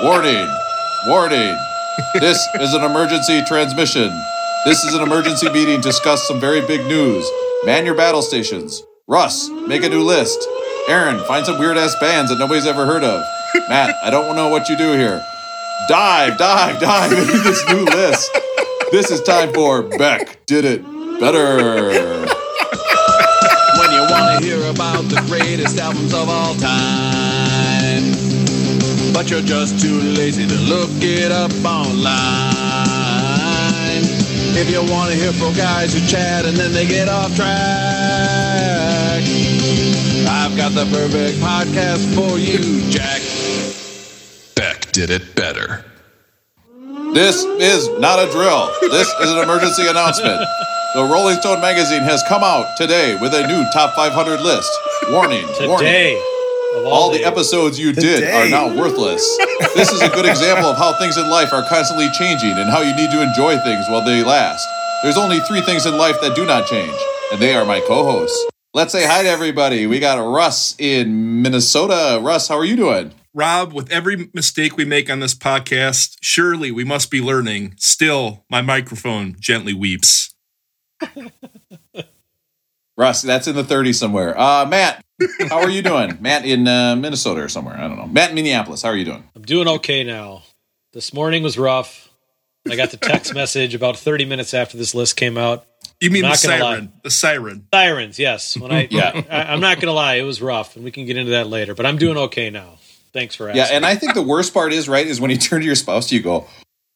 Warning! Warning! This is an emergency transmission. This is an emergency meeting to discuss some very big news. Man your battle stations. Russ, make a new list. Aaron, find some weird ass bands that nobody's ever heard of. Matt, I don't know what you do here. Dive, dive, dive into this new list. This is time for Beck Did It Better. when you want to hear about the greatest albums of all time. But you're just too lazy to look it up online. If you want to hear four guys who chat and then they get off track, I've got the perfect podcast for you, Jack. Beck did it better. This is not a drill. This is an emergency announcement. The Rolling Stone magazine has come out today with a new top 500 list. Warning, warning. Today. Of all, All the episodes you did are Today. now worthless. This is a good example of how things in life are constantly changing and how you need to enjoy things while they last. There's only three things in life that do not change, and they are my co hosts. Let's say hi to everybody. We got Russ in Minnesota. Russ, how are you doing? Rob, with every mistake we make on this podcast, surely we must be learning. Still, my microphone gently weeps. Russ, that's in the 30s somewhere. Uh, Matt, how are you doing? Matt in uh, Minnesota or somewhere. I don't know. Matt in Minneapolis, how are you doing? I'm doing okay now. This morning was rough. I got the text message about 30 minutes after this list came out. You mean the Not gonna siren? The siren. Sirens, yes. When I, Yeah. I, I'm not gonna lie, it was rough, and we can get into that later. But I'm doing okay now. Thanks for asking. Yeah, and I think the worst part is, right, is when you turn to your spouse, you go,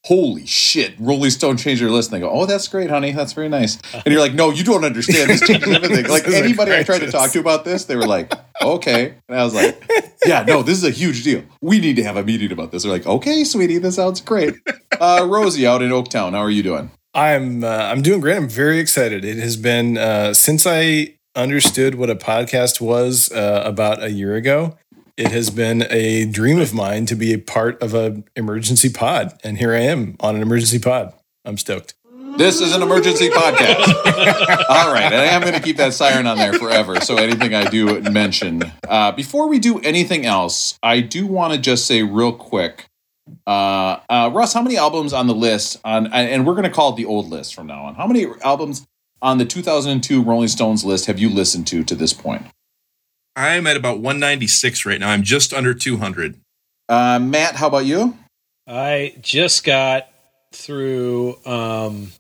Holy shit, Rolling Stone changed their list. And they go, Oh, that's great, honey. That's very nice. And you're like, No, you don't understand. This changes everything. Like This is anybody I tried to talk to about this, they were like, Okay. And I was like, Yeah, no, this is a huge deal. We need to have a meeting about this. They're like, Okay, sweetie, this sounds great. Uh, Rosie out in Oaktown, how are you doing? I'm uh, I'm doing great. I'm very excited. It has been uh, since I understood what a podcast was uh, about a year ago. It has been a dream of mine to be a part of an emergency pod, and here I am on an emergency pod. I'm stoked. This is an emergency podcast. All right, and I am going to keep that siren on there forever. So anything I do mention. Uh, before we do anything else, I do want to just say real quick, uh, uh, Russ, how many albums on the list on? And we're going to call it the old list from now on. How many albums on the 2002 Rolling Stones list have you listened to to this point? I'm at about 196 right now. I'm just under 200. Uh, Matt, how about you? I just got through um,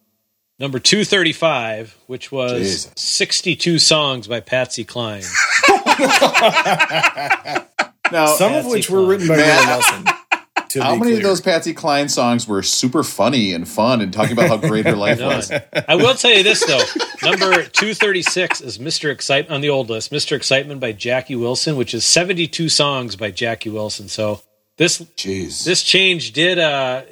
number 235, which was Jesus. 62 songs by Patsy Cline. Now, Some of Patsy which were written by Man. Willie Nelson. To how be many of those Patsy Cline songs were super funny and fun and talking about how great her life was? None. I will tell you this though. Number 236 is Mr. Excitement on the old list. Mr. Excitement by Jackie Wilson, which is 72 songs by Jackie Wilson. So this Jeez. this change did uh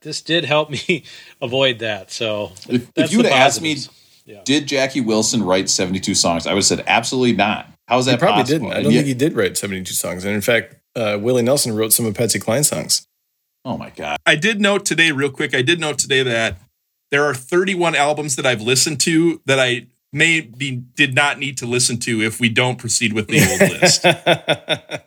this did help me avoid that. So If, if you would the have asked me. Yeah. did Jackie Wilson write 72 songs? I would have said absolutely not. How is that He probably possible? didn't. I don't yet- think he did write 72 songs. And in fact, uh, Willie Nelson wrote some of Patsy Cline songs. Oh my God. I did note today, real quick, I did note today that there are 31 albums that I've listened to that I maybe did not need to listen to if we don't proceed with the old list.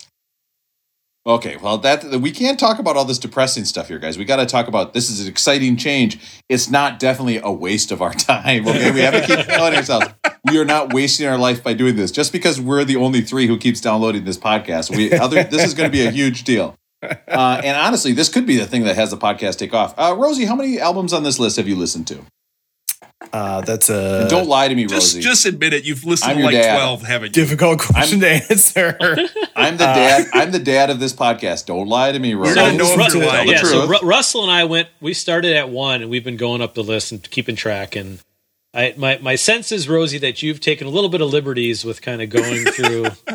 Okay, well, that we can't talk about all this depressing stuff here, guys. We got to talk about this is an exciting change. It's not definitely a waste of our time. Okay, we have to keep telling ourselves we are not wasting our life by doing this. Just because we're the only three who keeps downloading this podcast, we other this is going to be a huge deal. Uh, and honestly, this could be the thing that has the podcast take off. Uh, Rosie, how many albums on this list have you listened to? uh, that's a And don't lie to me, just Rosie. just admit it. You've listened to like dad. 12, haven't you? difficult question to answer. I'm the dad. I'm the dad of this podcast. Don't lie to me, Rosie. You're not known Ru- for yeah, so truth. Ru- Russell and I went. We started at one, and we've been going up the list and keeping track. And I, my my sense is, Rosie, that you've taken a little bit of liberties with kind of going through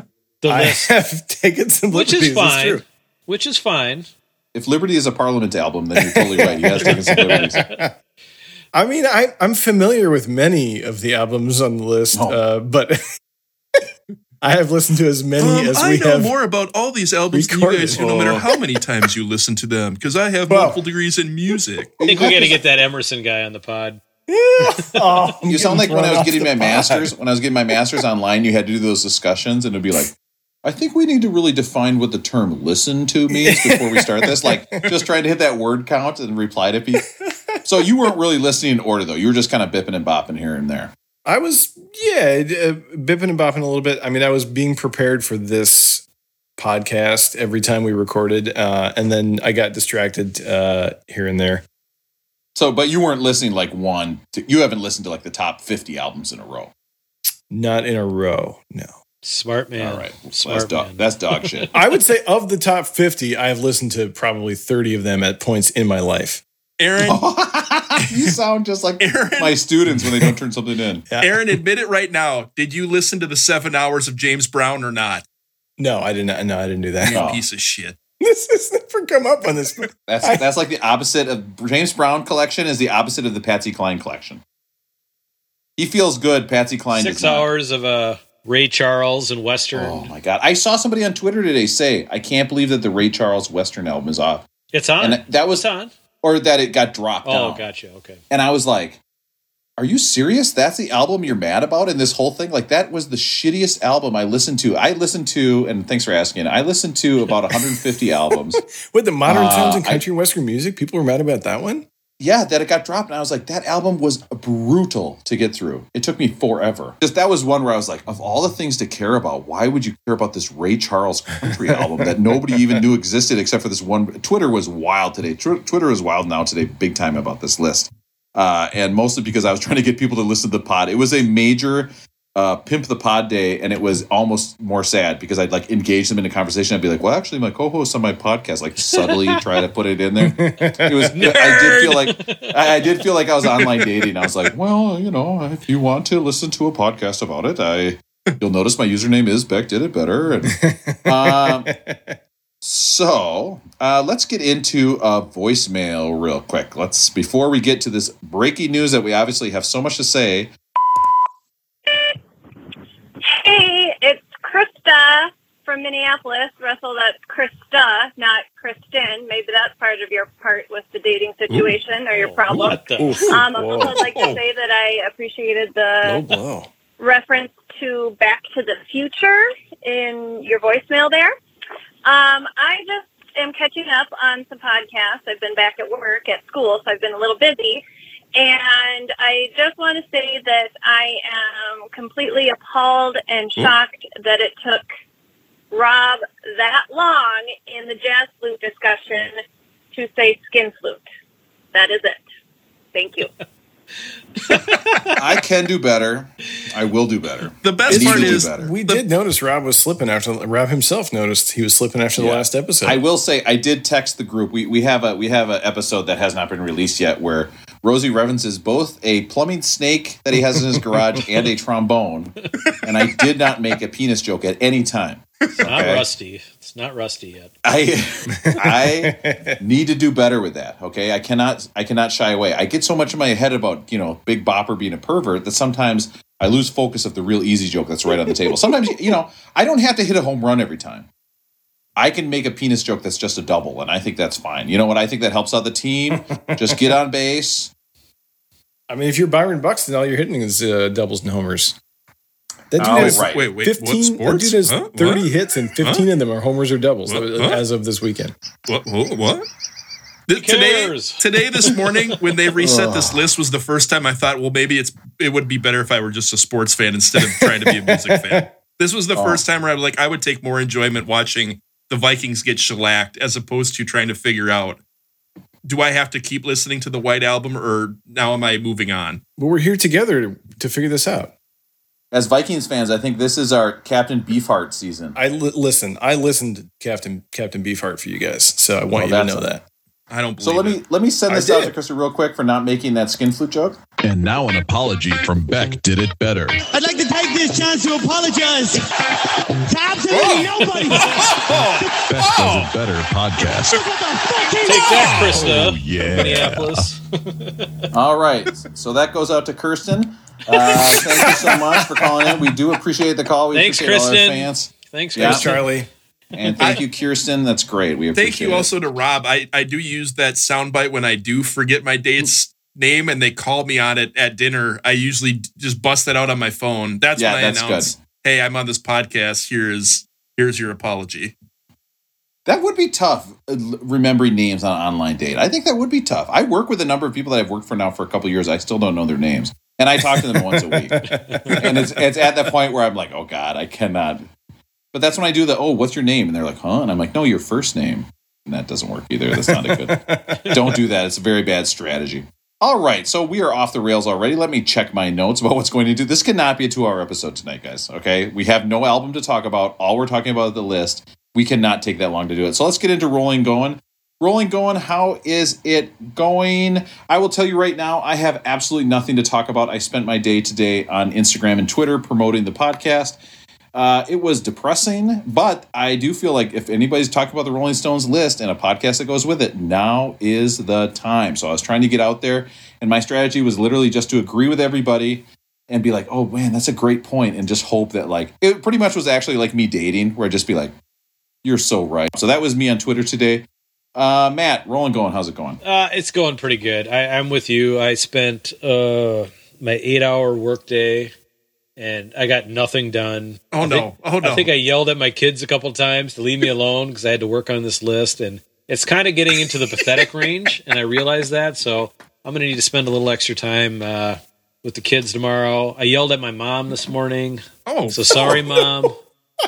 the list. I list, have taken some liberties. which liberties, is that's fine. True. Which is fine. If Liberty is a Parliament album, then you're totally right. He has taken some liberties. I mean, I, I'm familiar with many of the albums on the list, Oh. uh, but I have listened to as many Um, as I know have. more about all these albums than you guys do, no matter Oh. how many times you listen to them, because I have Well- multiple degrees in music. I think we got to get that Emerson guy on the pod. Oh, You sound like when I was getting my pod. masters. When I was getting my masters online, you had to do those discussions, and it'd be like, I think we need to really define what the term listen to means before we start this. Like just trying to hit that word count and reply to people. So you weren't really listening in order though. You were just kind of bipping and bopping here and there. I was, yeah, uh, bipping and bopping a little bit. I mean, I was being prepared for this podcast every time we recorded, uh, and then I got distracted uh, here and there. So, but you weren't listening like one. To, you haven't listened to like the top fifty albums in a row. Not in a row, no. Smart man. All right, Smart that's dog. man. That's dog shit. I would say of the top 50, I have listened to probably 30 of them at points in my life. Aaron, you sound just like Aaron. my students when they don't turn something in. Yeah. Aaron, admit it right now. Did you listen to the seven hours of James Brown or not? No, I didn't. No, I didn't do that. You No. piece of shit. This has never come up on this. That's that's like the opposite of James Brown collection is the opposite of the Patsy Cline collection. He feels good. Patsy Cline Six does not. hours of uh, Ray Charles and Western. Oh my god! I saw somebody on Twitter today say, "I can't believe that the Ray Charles Western album is off," It's on. and that was it's on. or that it got dropped. Oh, down. gotcha. Okay. And I was like, "Are you serious? That's the album you're mad about?" And this whole thing, like that was the shittiest album I listened to. I listened to, and thanks for asking. I listened to about 150 albums. With the modern Uh, times in I- country and western music, people were mad about that one. Yeah, that it got dropped, and I was like, that album was brutal to get through. It took me forever. Just that was one where I was like, of all the things to care about, why would you care about this Ray Charles country album that nobody even knew existed except for this one? Twitter was wild today. Tw- Twitter is wild now today, big time about this list, uh, and mostly because I was trying to get people to listen to the pod. It was a major. Uh, pimp the pod day, and it was almost more sad because I'd like engage them in a conversation. I'd be like, "Well, actually, my co-host on my podcast," like subtly try to put it in there. It was. I did feel like I, I did feel like I was online dating. I was like, well, you know, if you want to listen to a podcast about it, I you'll notice my username is Beck did it better. And, um, so uh, let's get into a voicemail real quick. Let's before we get to this breaking news that we obviously have so much to say. Hey, it's Krista from Minneapolis. Russell, that's Krista, not Kristen. Maybe that's part of your part with the dating situation or your problem. What the? Um, I'd like to say that I appreciated the reference to Back to the Future in your voicemail there. Um, I just am catching up on some podcasts. I've been back at work at school, so I've been a little busy. And I just want to say that I am completely appalled and shocked that it took Rob that long in the jazz flute discussion to say skin flute. That is it. Thank you. I can do better. I will do better. The best Need part is better. We did notice Rob was slipping after Rob himself noticed he was slipping after the last episode. I will say I did text the group. We we have a we have an episode that has not been released yet where Rosie Revens is both a plumbing snake that he has in his garage and a trombone, and I did not make a penis joke at any time. It's not rusty. It's not rusty yet. I I need to do better with that. Okay, I cannot I cannot shy away. I get so much in my head about you know Big Bopper being a pervert that sometimes I lose focus of the real easy joke that's right on the table. Sometimes you know I don't have to hit a home run every time. I can make a penis joke that's just a double, and I think that's fine. You know what? I think that helps out the team. Just get on base. I mean, if you're Byron Buxton, all you're hitting is uh, doubles and homers. That dude Oh, has right. Wait, wait, 15, what that dude has Huh? 30 What? hits and 15 of them are homers or doubles What? uh, Huh? as of this weekend. What? What? what? Today, today, this morning, when they reset this list, was the first time I thought, well, maybe it's it would be better if I were just a sports fan instead of trying to be a music fan. This was the Oh. first time where I was like, I would take more enjoyment watching the Vikings get shellacked as opposed to trying to figure out, do I have to keep listening to the White Album or now am I moving on? But we're here together to, to figure this out. As Vikings fans, I think this is our Captain Beefheart season. I li- listen. I listened to Captain Captain Beefheart for you guys, so I want Well, you to know that. I don't believe So let me it. let me send I this out to did. Krista real quick for not making that skin flute joke. And now an apology from Beck did it better. I'd like to take this chance to apologize to absolutely nobody. Beck does it better podcast. What the fuck is Take that, Oh, yeah. Minneapolis. All right. So that goes out to Kirsten. Uh, thank you so much for calling in. We do appreciate the call. We Thanks, appreciate all our Kristen. fans. Thanks, Yeah. Kristen. Charlie. And thank you, Kirsten. That's great. We appreciate Thank you it. also to Rob. I, I do use that soundbite when I do forget my date's name and they call me on it at dinner. I usually just bust that out on my phone. That's Yeah, when I that's announce, hey, I'm on this podcast. Here's Here's your apology. That would be tough. uh, Remembering names on an online date, I think that would be tough. I work with a number of people that I've worked for now for a couple years. I still don't know their names, and I talk to them once a week. And it's it's at that point where I'm like, oh god, I cannot. But that's when I do the oh, what's your name? And they're like, huh? And I'm like, no, your first name. And that doesn't work either. That's not a good. don't do that. It's a very bad strategy. All right, so we are off the rails already. Let me check my notes about what's going to do. This cannot be a two-hour episode tonight, guys. Okay, we have no album to talk about. All we're talking about is the list. We cannot take that long to do it. So let's get into rolling going. Rolling going. How is it going? I will tell you right now. I have absolutely nothing to talk about. I spent my day today on Instagram and Twitter promoting the podcast. Uh, it was depressing, but I do feel like if anybody's talking about the Rolling Stones list and a podcast that goes with it, now is the time. So I was trying to get out there, and my strategy was literally just to agree with everybody and be like, "Oh man, that's a great point," and just hope that like it pretty much was actually like me dating, where I'd just be like, "You're so right." So that was me on Twitter today. Uh, Matt, rolling going. How's it going? Uh, it's going pretty good. I, I'm with you. I spent uh, my eight hour workday and I got nothing done. Oh no! think- oh no! I think I yelled at my kids a couple times to leave me alone because I had to work on this list, and it's kind of getting into the pathetic range, and I realize that. So I'm going to need to spend a little extra time uh, with the kids tomorrow. I yelled at my mom this morning, oh, so sorry, mom.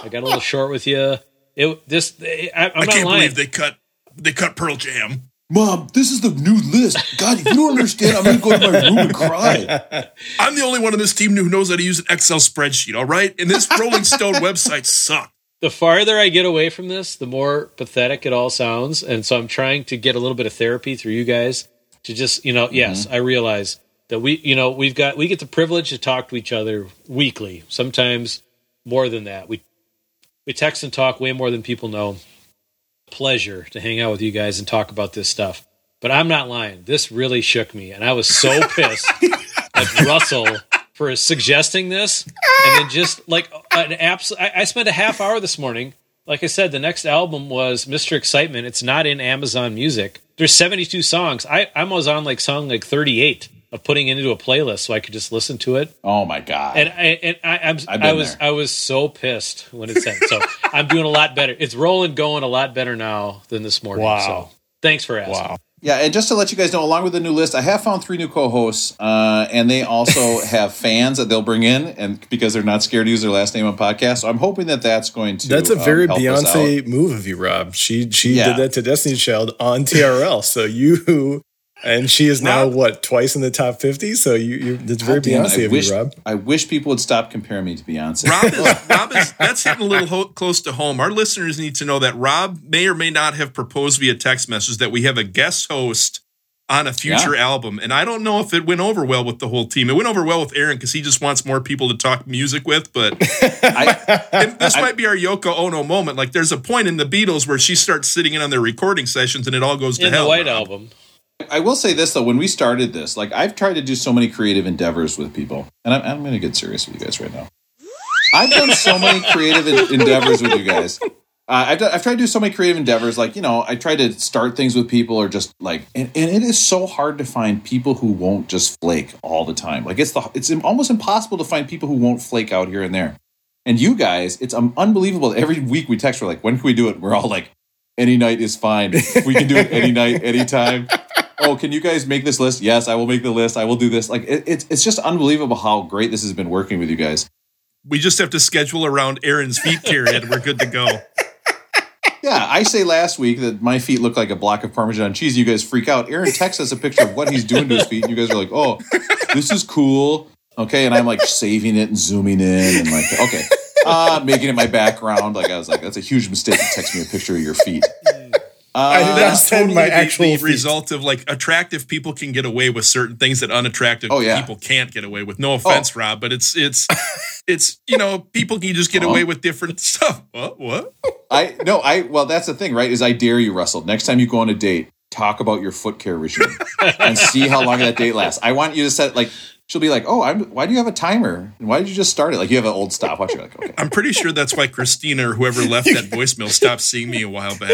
I got a little short with you. It this I, I'm I can't lying. believe they cut they cut Pearl Jam. Mom, this is the new list. God, if you don't understand, I'm going to go to my room and cry. I'm the only one on this team who knows how to use an Excel spreadsheet. All right, and this Rolling Stone website sucks. the farther I get away from this, the more pathetic it all sounds. And so I'm trying to get a little bit of therapy through you guys to just, you know, yes, mm-hmm. I realize that we, you know, we've got, we get the privilege to talk to each other weekly, sometimes more than that. We, we text and talk way more than people know. Pleasure to hang out with you guys and talk about this stuff. But I'm not lying. This really shook me. And I was so pissed at Russell for suggesting this and then just like an absolute I, I spent a half hour this morning like i said the next album was mr excitement it's not in amazon music there's 72 songs i i was on like song like 38 of putting it into a playlist so i could just listen to it Oh my God. and i and i I'm, I've i been was there. i was so pissed when it said so i'm doing a lot better it's rolling going a lot better now than this morning Wow. so thanks for asking Wow. Yeah, and just to let you guys know, along with the new list, I have found three new co-hosts, uh, and they also have fans that they'll bring in, and because they're not scared to use their last name on podcast, so I'm hoping that that's going to. That's a um, very help. Beyonce move of you, Rob. She she Yeah. did that to Destiny's Child on TRL. so you and she is now Rob- what twice in the top fifty. So you you that's very God Beyonce I of wish, you, Rob. I wish people would stop comparing me to Beyonce. Rob is, Rob is that's hitting a little ho- close to home. Our listeners need to know that Rob may or may not have proposed via text message that we have a guest host on a future album, and I don't know if it went over well with the whole team. It went over well with Aaron because he just wants more people to talk music with, but I, and this might be our Yoko Ono moment. Like, there's a point in the Beatles where she starts sitting in on their recording sessions, and it all goes to in the hell. white Rob. album I will say this though, when we started this, like I've tried to do so many creative endeavors with people, and I'm, I'm going to get serious with you guys right now. I've done so many creative en- endeavors with you guys. Uh, I've, done, I've tried to do so many creative endeavors, like you know, I try to start things with people, or just like, and, and it is so hard to find people who won't just flake all the time. Like it's the it's almost impossible to find people who won't flake out here and there. And you guys, it's um, unbelievable. Every week we text, we're like, when can we do it? We're all like, any night is fine. We can do it any night, anytime. Oh, can you guys make this list? Yes, I will make the list. I will do this. Like it, it's it's just unbelievable how great this has been working with you guys. We just have to schedule around Aaron's feet period. We're good to go. Yeah, I say last week that my feet look like a block of Parmesan cheese. You guys freak out. Aaron texts us a picture of what he's doing to his feet, and you guys are like, "Oh, this is cool." Okay, and I'm like saving it and zooming in and like, okay, uh, making it my background. Like I was like, that's a huge mistake to text me a picture of your feet. I did Uh, not That's send totally my the, actual the result of like attractive people can get away with certain things that unattractive Oh, yeah. people can't get away with. No offense, Rob, but it's it's it's you know people can just get away with different stuff. What what? I no, I well, that's the thing, right? Is I dare you, Russell. Next time you go on a date, talk about your foot care regime and see how long that date lasts. I want you to set like she'll be like, "Oh, I'm. Why do you have a timer? And why did you just start it? Like you have an old stopwatch." You're like, "Okay." I'm pretty sure that's why Christina or whoever left that voicemail stopped seeing me a while back.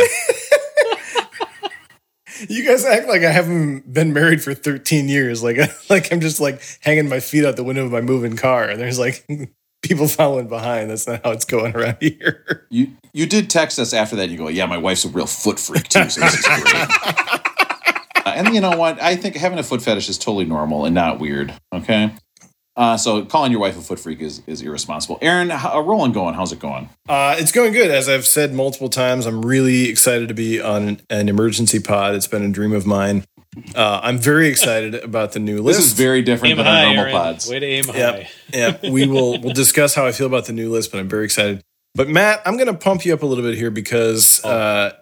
You guys act like I haven't been married for 13 years. Like, like I'm just like hanging my feet out the window of my moving car, and there's like people following behind. That's not how it's going around here. You you did text us after that. And you go, yeah, my wife's a real foot freak too. So this is great. Uh, and you know what? I think having a foot fetish is totally normal and not weird. Okay. Uh, so calling your wife a foot freak is, is irresponsible. Aaron, how, uh, rolling going? How's it going? Uh, it's going good. As I've said multiple times, I'm really excited to be on an, an emergency pod. It's been a dream of mine. Uh, I'm very excited about the new list. This is very different Aim than high, our normal Aaron. pods. Way to aim Yep. high. yeah, we will we'll discuss how I feel about the new list, but I'm very excited. But Matt, I'm going to pump you up a little bit here because uh,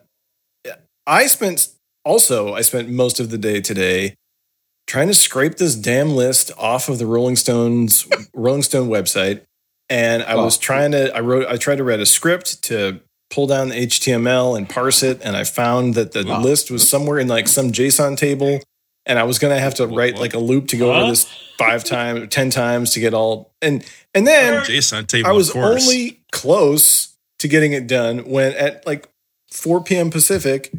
I spent also I spent most of the day today trying to scrape this damn list off of the Rolling Stones Rolling Stone website, and I was Oh. trying to I wrote I tried to write a script to pull down the HTML and parse it, and I found that the Wow. list was somewhere in like some JSON table. And I was gonna have to What- write what? like a loop to go Huh? over this five times, ten times to get all and and then JSON table. I was of only close to getting it done when at like 4 p.m. Pacific,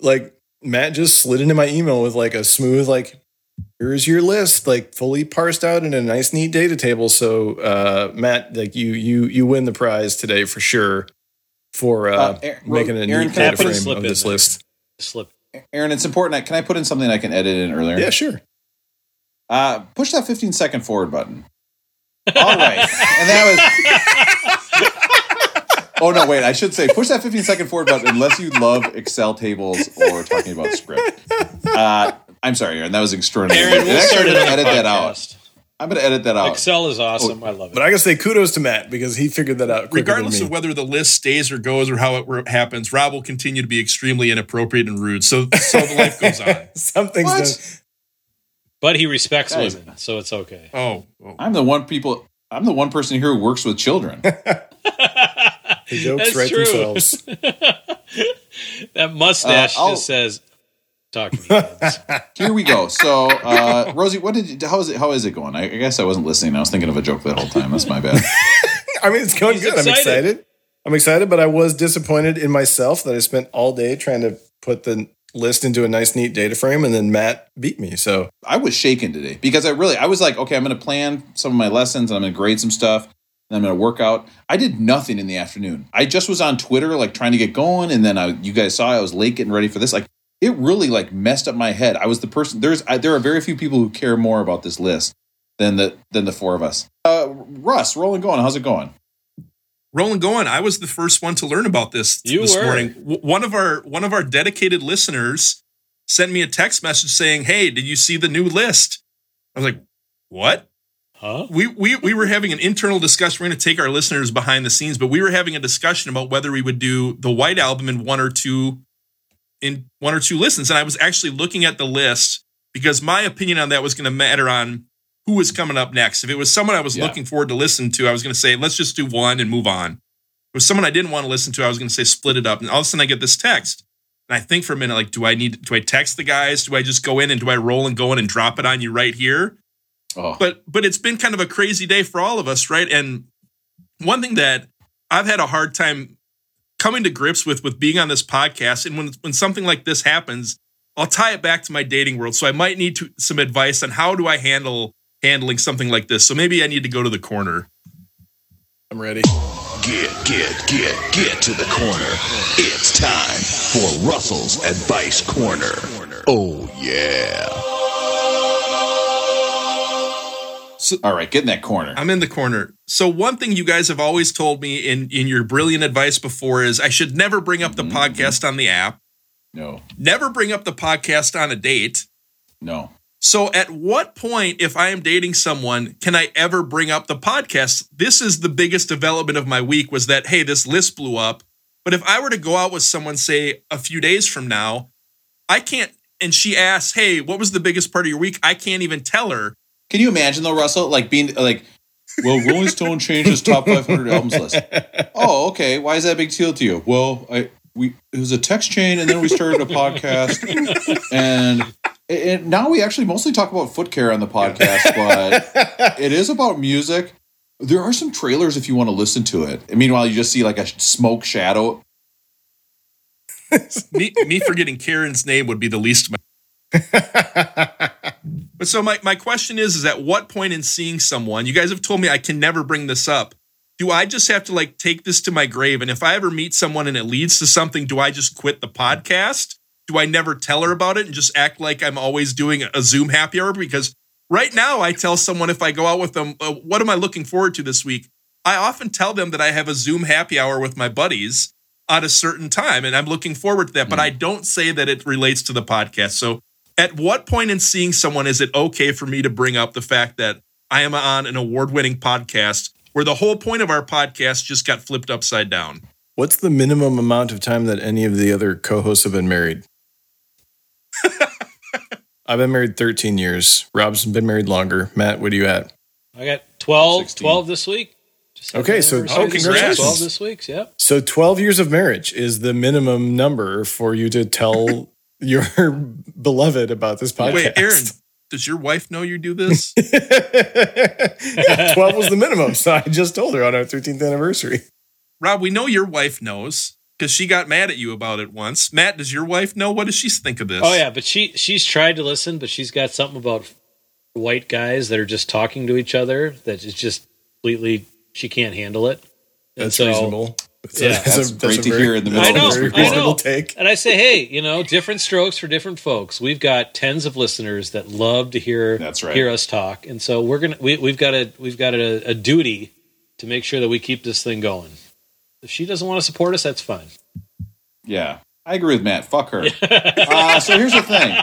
like Matt just slid into my email with like a smooth like here's your list like fully parsed out in a nice neat data table so uh Matt like you you you win the prize today for sure for uh, Uh, Aaron- making a Aaron, neat data frame slip of this list Slip. Aaron, it's important. Can I put in something I can edit in earlier? yeah sure Uh, push that 15 second forward button. All right. and that was. oh, no, wait. I should say push that 15 second forward button unless you love Excel tables or talking about script. Uh, I'm sorry, Aaron. That was extraordinary. Aaron, we'll start I'm going to edit that out. I'm going to edit that out. Excel is awesome. I love it. but I gotta say kudos to Matt because he figured that out regardless than of whether the list stays or goes or how it happens, Rob will continue to be extremely inappropriate and rude. So, so the life goes on. something's What? done but he respects Guys. women, so it's okay. Oh, oh. I'm the one people. I'm the one person here who works with children. the jokes That's write true. themselves That mustache Uh, just says, "Talk to me." Here we go. So, uh, Rosie, what did you, how is it? How is it going? I, I guess I wasn't listening. I was thinking of a joke that whole time. That's my bad. I mean, it's going He's good. I'm excited. excited. I'm excited, but I was disappointed in myself that I spent all day trying to put the list into a nice, neat data frame, and then Matt beat me. So I was shaken today because I really I was like, okay, I'm going to plan some of my lessons and I'm going to grade some stuff and I'm going to work out. I did nothing in the afternoon. I just was on Twitter like trying to get going and then I, you guys saw I was late getting ready for this. Like it really like messed up my head. I was the person. There's I, there are very few people who care more about this list than the than the four of us. Uh, Russ, rolling going. How's it going? Rolling going. I was the first one to learn about this You this were. morning. W- one of our one of our dedicated listeners sent me a text message saying, "Hey, did you see the new list?" I was like, "What?" Huh? We we we were having an internal discussion. We're going to take our listeners behind the scenes, but we were having a discussion about whether we would do the White Album in one or two in one or two listens. And I was actually looking at the list because my opinion on that was going to matter on who was coming up next. If it was someone I was Yeah. looking forward to listen to, I was going to say let's just do one and move on. If it was someone I didn't want to listen to, I was going to say split it up. And all of a sudden, I get this text. And I think for a minute, like, do I need, do I text the guys? Do I just go in and do I roll and go in and drop it on you right here? Oh, but but it's been kind of a crazy day for all of us right and one thing that i've had a hard time coming to grips with with being on this podcast and when when something like this happens i'll tie it back to my dating world so i might need to, some advice on how do i handle handling something like this so maybe i need to go to the corner I'm ready. Get, get, get, get to the corner. It's time for Russell's Advice Corner. Oh, yeah. All right, get in that corner. i'm in the corner so one thing you guys have always told me in in your brilliant advice before is i should never bring up the mm-hmm. podcast on the app No, never bring up the podcast on a date no. So, at what point, if I am dating someone, can I ever bring up the podcast? This is the biggest development of my week was that, hey, this list blew up. But if I were to go out with someone, say, a few days from now, I can't, and she asks, hey, what was the biggest part of your week? I can't even tell her. Can you imagine though, Russell, like being like, well, Rolling Stone changed his top 500 albums list. Oh, okay. Why is that a big deal to you? Well, I we it was a text chain, and then we started a podcast, and, and now we actually mostly talk about foot care on the podcast, but it is about music. There are some trailers if you want to listen to it. And meanwhile, you just see like a smoke shadow. me, me forgetting Karen's name would be the least my. But so my, my question is, is at what point in seeing someone, you guys have told me I can never bring this up. Do I just have to like take this to my grave? And if I ever meet someone and it leads to something, do I just quit the podcast? Do I never tell her about it and just act like I'm always doing a Zoom happy hour? Because right now I tell someone if I go out with them, uh, what am I looking forward to this week? I often tell them that I have a Zoom happy hour with my buddies at a certain time and I'm looking forward to that, but I don't say that it relates to the podcast. So at what point in seeing someone is it okay for me to bring up the fact that I am on an award winning podcast where the whole point of our podcast just got flipped upside down? What's the minimum amount of time that any of the other co-hosts have been married? I've been married 13 years. Rob's been married longer. Matt, what are you at? I got 12, 16. 12 this week. Just Okay, so- anniversary oh, this week, congrats. 12 this week. Yep. So 12 years of marriage is the minimum number for you to tell your beloved about this podcast. Wait, Aaron, does your wife know you do this? Yeah, 12 was the minimum. So I just told her on our 13th anniversary. Rob, we know your wife knows because she got mad at you about it once. Matt, does your wife know? What does she think of this? Oh yeah, but she she's tried to listen, but she's got something about white guys that are just talking to each other that is just completely she can't handle it. And That's so- reasonable. It's Yeah. That's great to very- hear in the middle I of know, this very I know. take. And I say, hey, you know, different strokes for different folks. We've got tens of listeners that love to hear That's right. hear us talk, and so we're gonna we, we've got a we've got a, a duty to make sure that we keep this thing going. If she doesn't want to support us, that's fine. Yeah, I agree with Matt. Fuck her. uh, so here's the thing: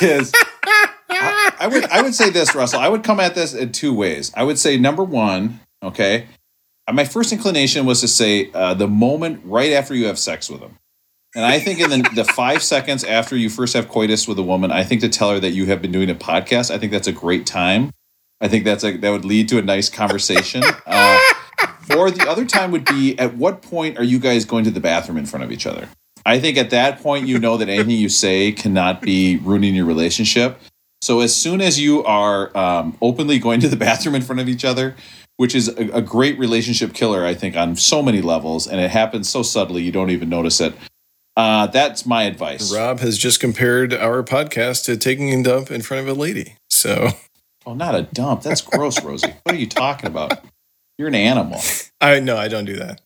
is I, I would I would say this, Russell. I would come at this in two ways. I would say number one, okay. Uh, My first inclination was to say uh, the moment right after you have sex with them. And I think in the, the five seconds after you first have coitus with a woman, I think to tell her that you have been doing a podcast, I think that's a great time. I think that's a, that would lead to a nice conversation. Uh, or the other time would be at what point are you guys going to the bathroom in front of each other? I think at that point you know that anything you say cannot be ruining your relationship. So as soon as you are um, openly going to the bathroom in front of each other, which is a, a great relationship killer, I think, on so many levels, and it happens so subtly you don't even notice it. Uh, that's my advice. Rob has just compared our podcast to taking a dump in front of a lady. So Oh, not a dump. That's gross, Rosie. What are you talking about? You're an animal. I no, I don't do that.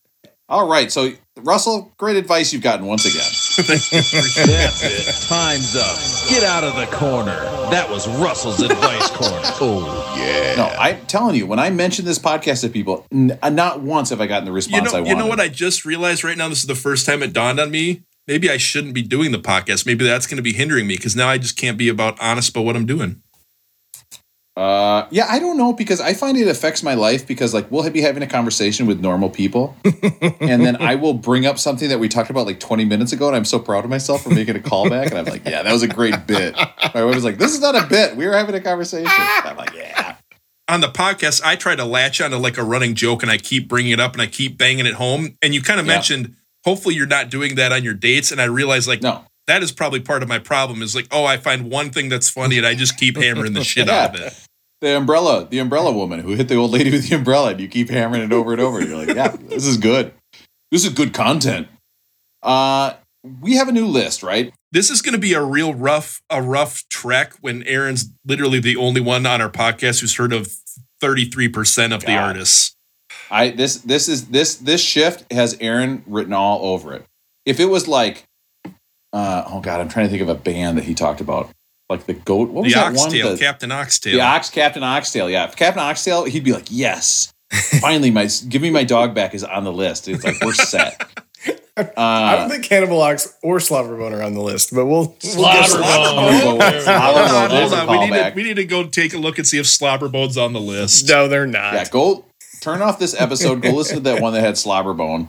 All right. So, Russell, great advice you've gotten once again. That's it. Time's up. Get out of the corner. That was Russell's advice corner. Oh, yeah. No, I'm telling you, when I mention this podcast to people, n- uh, not once have I gotten the You response know, I wanted. you know what I just realized right now? This is the first time it dawned on me. Maybe I shouldn't be doing the podcast. Maybe that's going to be hindering me because now I just can't be about honest about what I'm doing. Uh, yeah, I don't know because I find it affects my life because like we'll be having a conversation with normal people, and then I will bring up something that we talked about like 20 minutes ago, and I'm so proud of myself for making a callback, and I'm like, yeah, that was a great bit. My wife was like, this is not a bit. We were having a conversation. I'm like, yeah. On the podcast, I try to latch onto like a running joke and I keep bringing it up and I keep banging it home. And you kind of Yeah. mentioned, hopefully you're not doing that on your dates. And I realize like No. That is probably part of my problem is like, oh, I find one thing that's funny and I just keep hammering the shit out of it. The umbrella, the umbrella woman who hit the old lady with the umbrella, and you keep hammering it over and over. And you're like, yeah, this is good. This is good content. Uh, we have a new list, right? This is going to be a real rough, a rough trek when Aaron's literally the only one on our podcast who's heard of 33% of the artists. I this this is this this shift has Aaron written all over it. If it was like, uh, oh god, I'm trying to think of a band that he talked about, like the goat. What was The that Oxtail, one? The, Captain Oxtail. the ox, Captain Oxtail. Yeah, if Captain Oxtail, he'd be like, yes, finally, my give me my dog back is on the list. It's like we're set. I Uh, don't think Cannibal Ox or Slobberbone are on the list, but we'll, we'll Slobberbone. Slobberbone. Hold on, Slobberbone, hold there's a on. We need, to, we need to go take a look and see if Slobberbone's on the list. No, they're not. Yeah, go turn off this episode. Go listen to that one that had Slobberbone.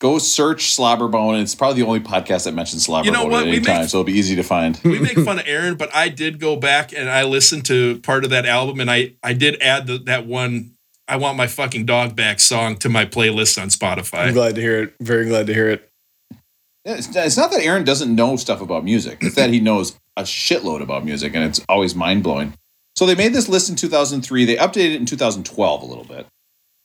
Go search Slobberbone. It's probably the only podcast that mentions Slobberbone You know what? at any We make- time, so it'll be easy to find. we make fun of Aaron, but I did go back and I listened to part of that album and I, I did add the, that one I want my fucking dog back song to my playlist on Spotify. I'm glad to hear it. Very glad to hear it. It's, it's not that Aaron doesn't know stuff about music. It's that he knows a shitload about music, and it's always mind blowing. So they made this list in 2003. They updated it in 2012 a little bit.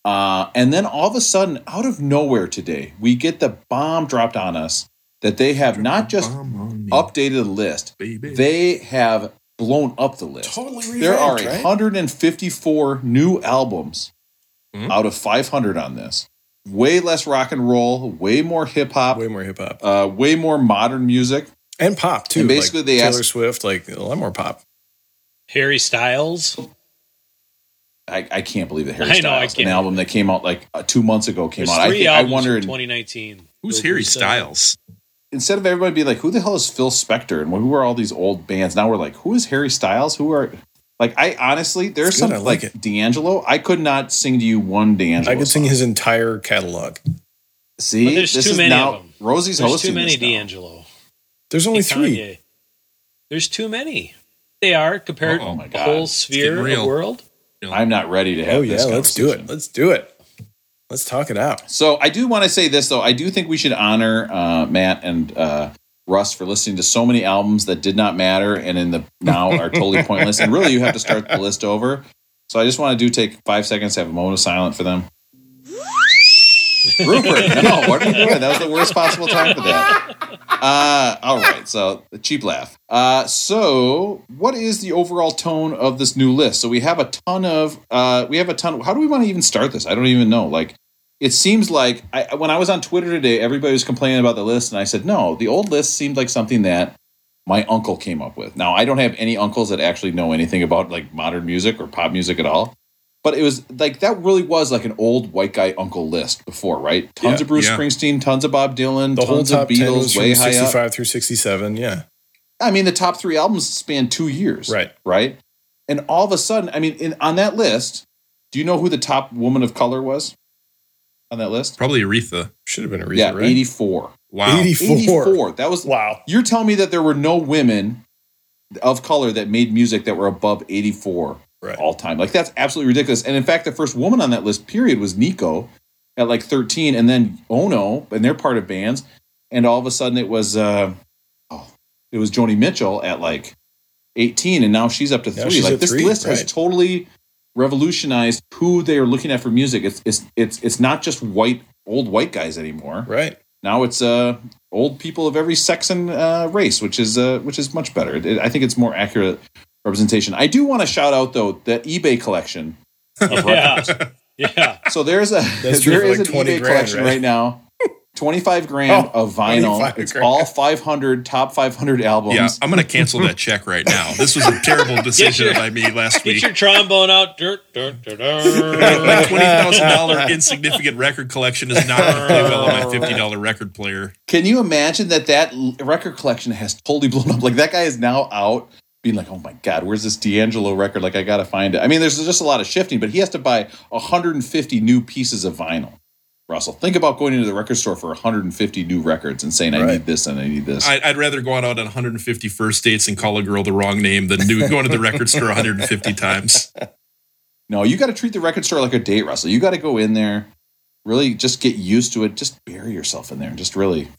Uh, and then all of a sudden, out of nowhere today, we get the bomb dropped on us that they have not just Bomb on me, updated the list, baby. they have blown up the list. Totally there are revamped, right? 154 new albums Mhm. out of 500 on this. Way less rock and roll, way more hip hop, Way more hip hop uh, way more modern music. and pop too. And basically like they Taylor asked- Swift, like a lot more pop. Harry Styles. I, I can't believe that Harry I know, I Styles, an can't. album that came out like uh, two months ago, came There's out. I, three think, I albums wondered from 2019. Who's Harry Styles? instead of everybody being like, "Who the hell is Phil Spector?" and who are all these old bands? Now we're like, "Who is Harry Styles?" Who are like? I honestly, there's It's some I like like, it. D'Angelo. I could not sing to you one D'Angelo. I could sing his entire catalog. See, But there's this too is many now of them. Rosie's There's hosting too many this now. D'Angelo. There's only Hey, three. Kanye. There's too many. They are compared Oh, my to the God. whole sphere of the world. I'm not ready to have. Oh yeah, let's do it. Let's do it. Let's talk it out. So I do want to say this though. I do think we should honor uh, Matt and uh, Russ for listening to so many albums that did not matter and in the now are totally pointless. And really, you have to start the list over. So I just want to do take five seconds have a moment of silence for them. Rupert, no, what are you doing? That was the worst possible time for that. Uh, all right, so the cheap laugh. Uh, so what is the overall tone of this new list? So we have a ton of, uh, we have a ton. How do we want to even start this? I don't even know. Like, it seems like I, when I was on Twitter today, everybody was complaining about the list, and I said, no, the old list seemed like something that my uncle came up with. Now, I don't have any uncles that actually know anything about like modern music or pop music at all. But it was like that really was like an old white guy uncle list before, right? Tons Yeah. of Bruce Yeah. Springsteen, tons of Bob Dylan, The whole tons of top ten was Beatles, from way high up. 65 through 67. Yeah, I mean, the top three albums span two years, right. right? And all of a sudden, I mean, in, on that list, do you know who the top woman of color was on that list? Probably Aretha. Should have been Aretha, yeah, right? 84. Wow. 84. 84. That was Wow. You're telling me that there were no women of color that made music that were above 84 Right. all time. Like that's absolutely ridiculous. And in fact, the first woman on that list, period, was Nico at like 13, and then Ono, and they're part of bands. And all of a sudden, it was uh, oh, it was Joni Mitchell at like 18, and now she's up to Now three. Like this three, list has totally revolutionized who they are looking at for music. It's it's it's it's not just white old white guys anymore Right. now it's uh old people of every sex and uh, race which is uh which is much better It- i think it's more accurate representation i do want to shout out though the ebay collection of Yeah. records. Yeah. so there's a That's true there for is like an 20 ebay grand, collection right? right, now 25 grand Oh, of vinyl it's grand. all 500 top 500 albums Yeah, I'm going to cancel that check right now. This was a terrible decision your- that I made last Get week. your trombone out. Dirt, dirt, dirt, My dirt. twenty thousand dollar insignificant record collection is not going to play well on my fifty dollar record player. can you imagine that that record collection has totally blown up like that guy is now out being like, oh my God, where's this D'Angelo record? Like, I got to find it. I mean, there's just a lot of shifting, but he has to buy 150 new pieces of vinyl. Russell, think about going into the record store for 150 new records and saying, I Right. need this and I need this. I, I'd rather go out on 150 first dates and call a girl the wrong name than do going to the record store 150 times. no, you got to treat the record store like a date, Russell. You got to go in there, really just get used to it. Just bury yourself in there and just really.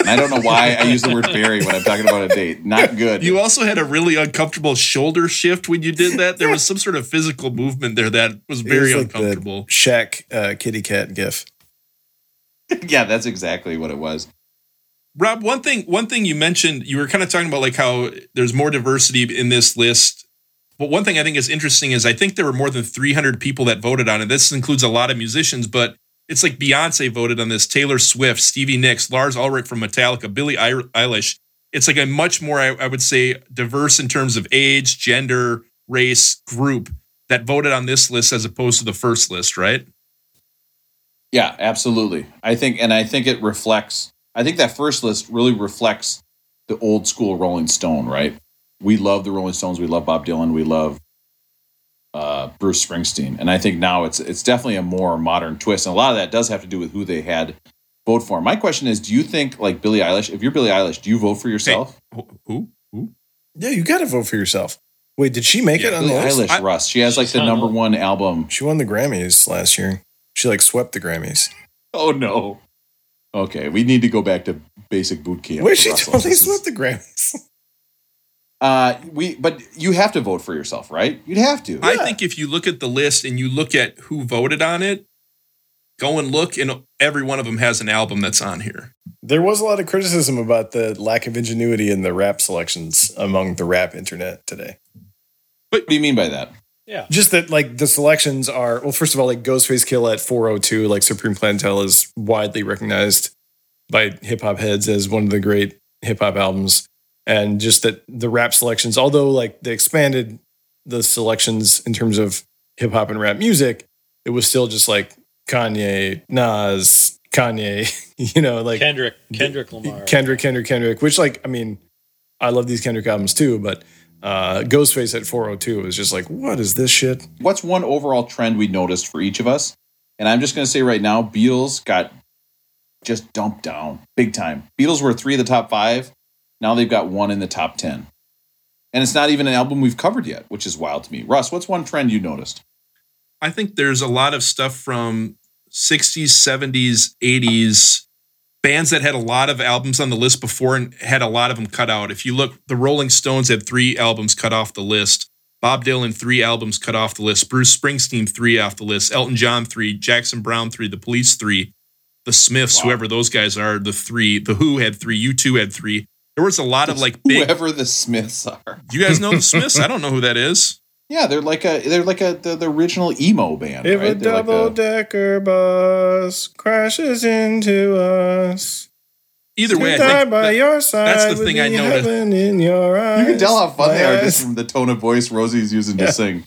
and I don't know why I use the word bury when I'm talking about a date. Not good. You also had a really uncomfortable shoulder shift when you did that. There was some sort of physical movement there that was It very was like the uncomfortable. Shaq uh, kitty cat gif. yeah, that's exactly what it was. Rob, one thing one thing you mentioned, you were kind of talking about like how there's more diversity in this list. But one thing I think is interesting is I think there were more than 300 people that voted on it. This includes a lot of musicians, but it's like Beyonce voted on this, Taylor Swift, Stevie Nicks, Lars Ulrich from Metallica, Billie Eilish. It's like a much more, I, I would say, diverse in terms of age, gender, race, group that voted on this list as opposed to the first list, right? Yeah, absolutely. I think, and I think it reflects. I think that first list really reflects the old school Rolling Stone, right? We love the Rolling Stones. We love Bob Dylan. We love uh, Bruce Springsteen, and I think now it's it's definitely a more modern twist, and a lot of that does have to do with who they had vote for. My question is, do you think like Billie Eilish? If you're Billie Eilish, do you vote for yourself? Who? Who? Who? Yeah, you got to vote for yourself. Wait, did she make Yeah, it on the list? Eilish, I- Russ. She has like the number old. one album. She won the Grammys last year. She like swept the Grammys. Oh no. Okay, we need to go back to basic boot camp. Wait, she Russell. totally This is- swept the Grammys. Uh, we but you have to vote for yourself, right? You'd have to. I think if you look at the list and you look at who voted on it, go and look, and every one of them has an album that's on here. There was a lot of criticism about the lack of ingenuity in the rap selections among the rap internet today. What do you mean by that? Yeah. Just that, like, the selections are, well, first of all, like Ghostface Killah at 402, like Supreme Clientele is widely recognized by hip hop heads as one of the great hip hop albums. And just that the rap selections, although like they expanded the selections in terms of hip hop and rap music, it was still just like Kanye, Nas, Kanye, you know, like Kendrick, Kendrick Lamar. Kendrick, Kendrick, Kendrick, which like, I mean, I love these Kendrick albums too, but uh, Ghostface at 402 is just like, what is this shit? What's one overall trend we noticed for each of us? And I'm just going to say right now, Beatles got just dumped down big time. Beatles were three of the top five. Now they've got one in the top 10. And it's not even an album we've covered yet, which is wild to me. Russ, what's one trend you noticed? I think there's a lot of stuff from 60s, 70s, 80s bands that had a lot of albums on the list before and had a lot of them cut out. If you look, the Rolling Stones had three albums cut off the list. Bob Dylan, three albums cut off the list. Bruce Springsteen, three off the list. Elton John, three. Jackson Browne, three. The Police, three. The Smiths, Wow. whoever those guys are, the three. The Who had three. U2 had three. There was a lot of like big. Whoever the Smiths are. You guys know the Smiths? I don't know who that is. Yeah, they're like a they're like a the, the original emo band. If right? a They're like double decker bus crashes into us, Either way, I think by that- your side. that's the thing I noticed. in your eyes. you can tell how fun they are just from the tone of voice Rosie's using Yeah. to sing.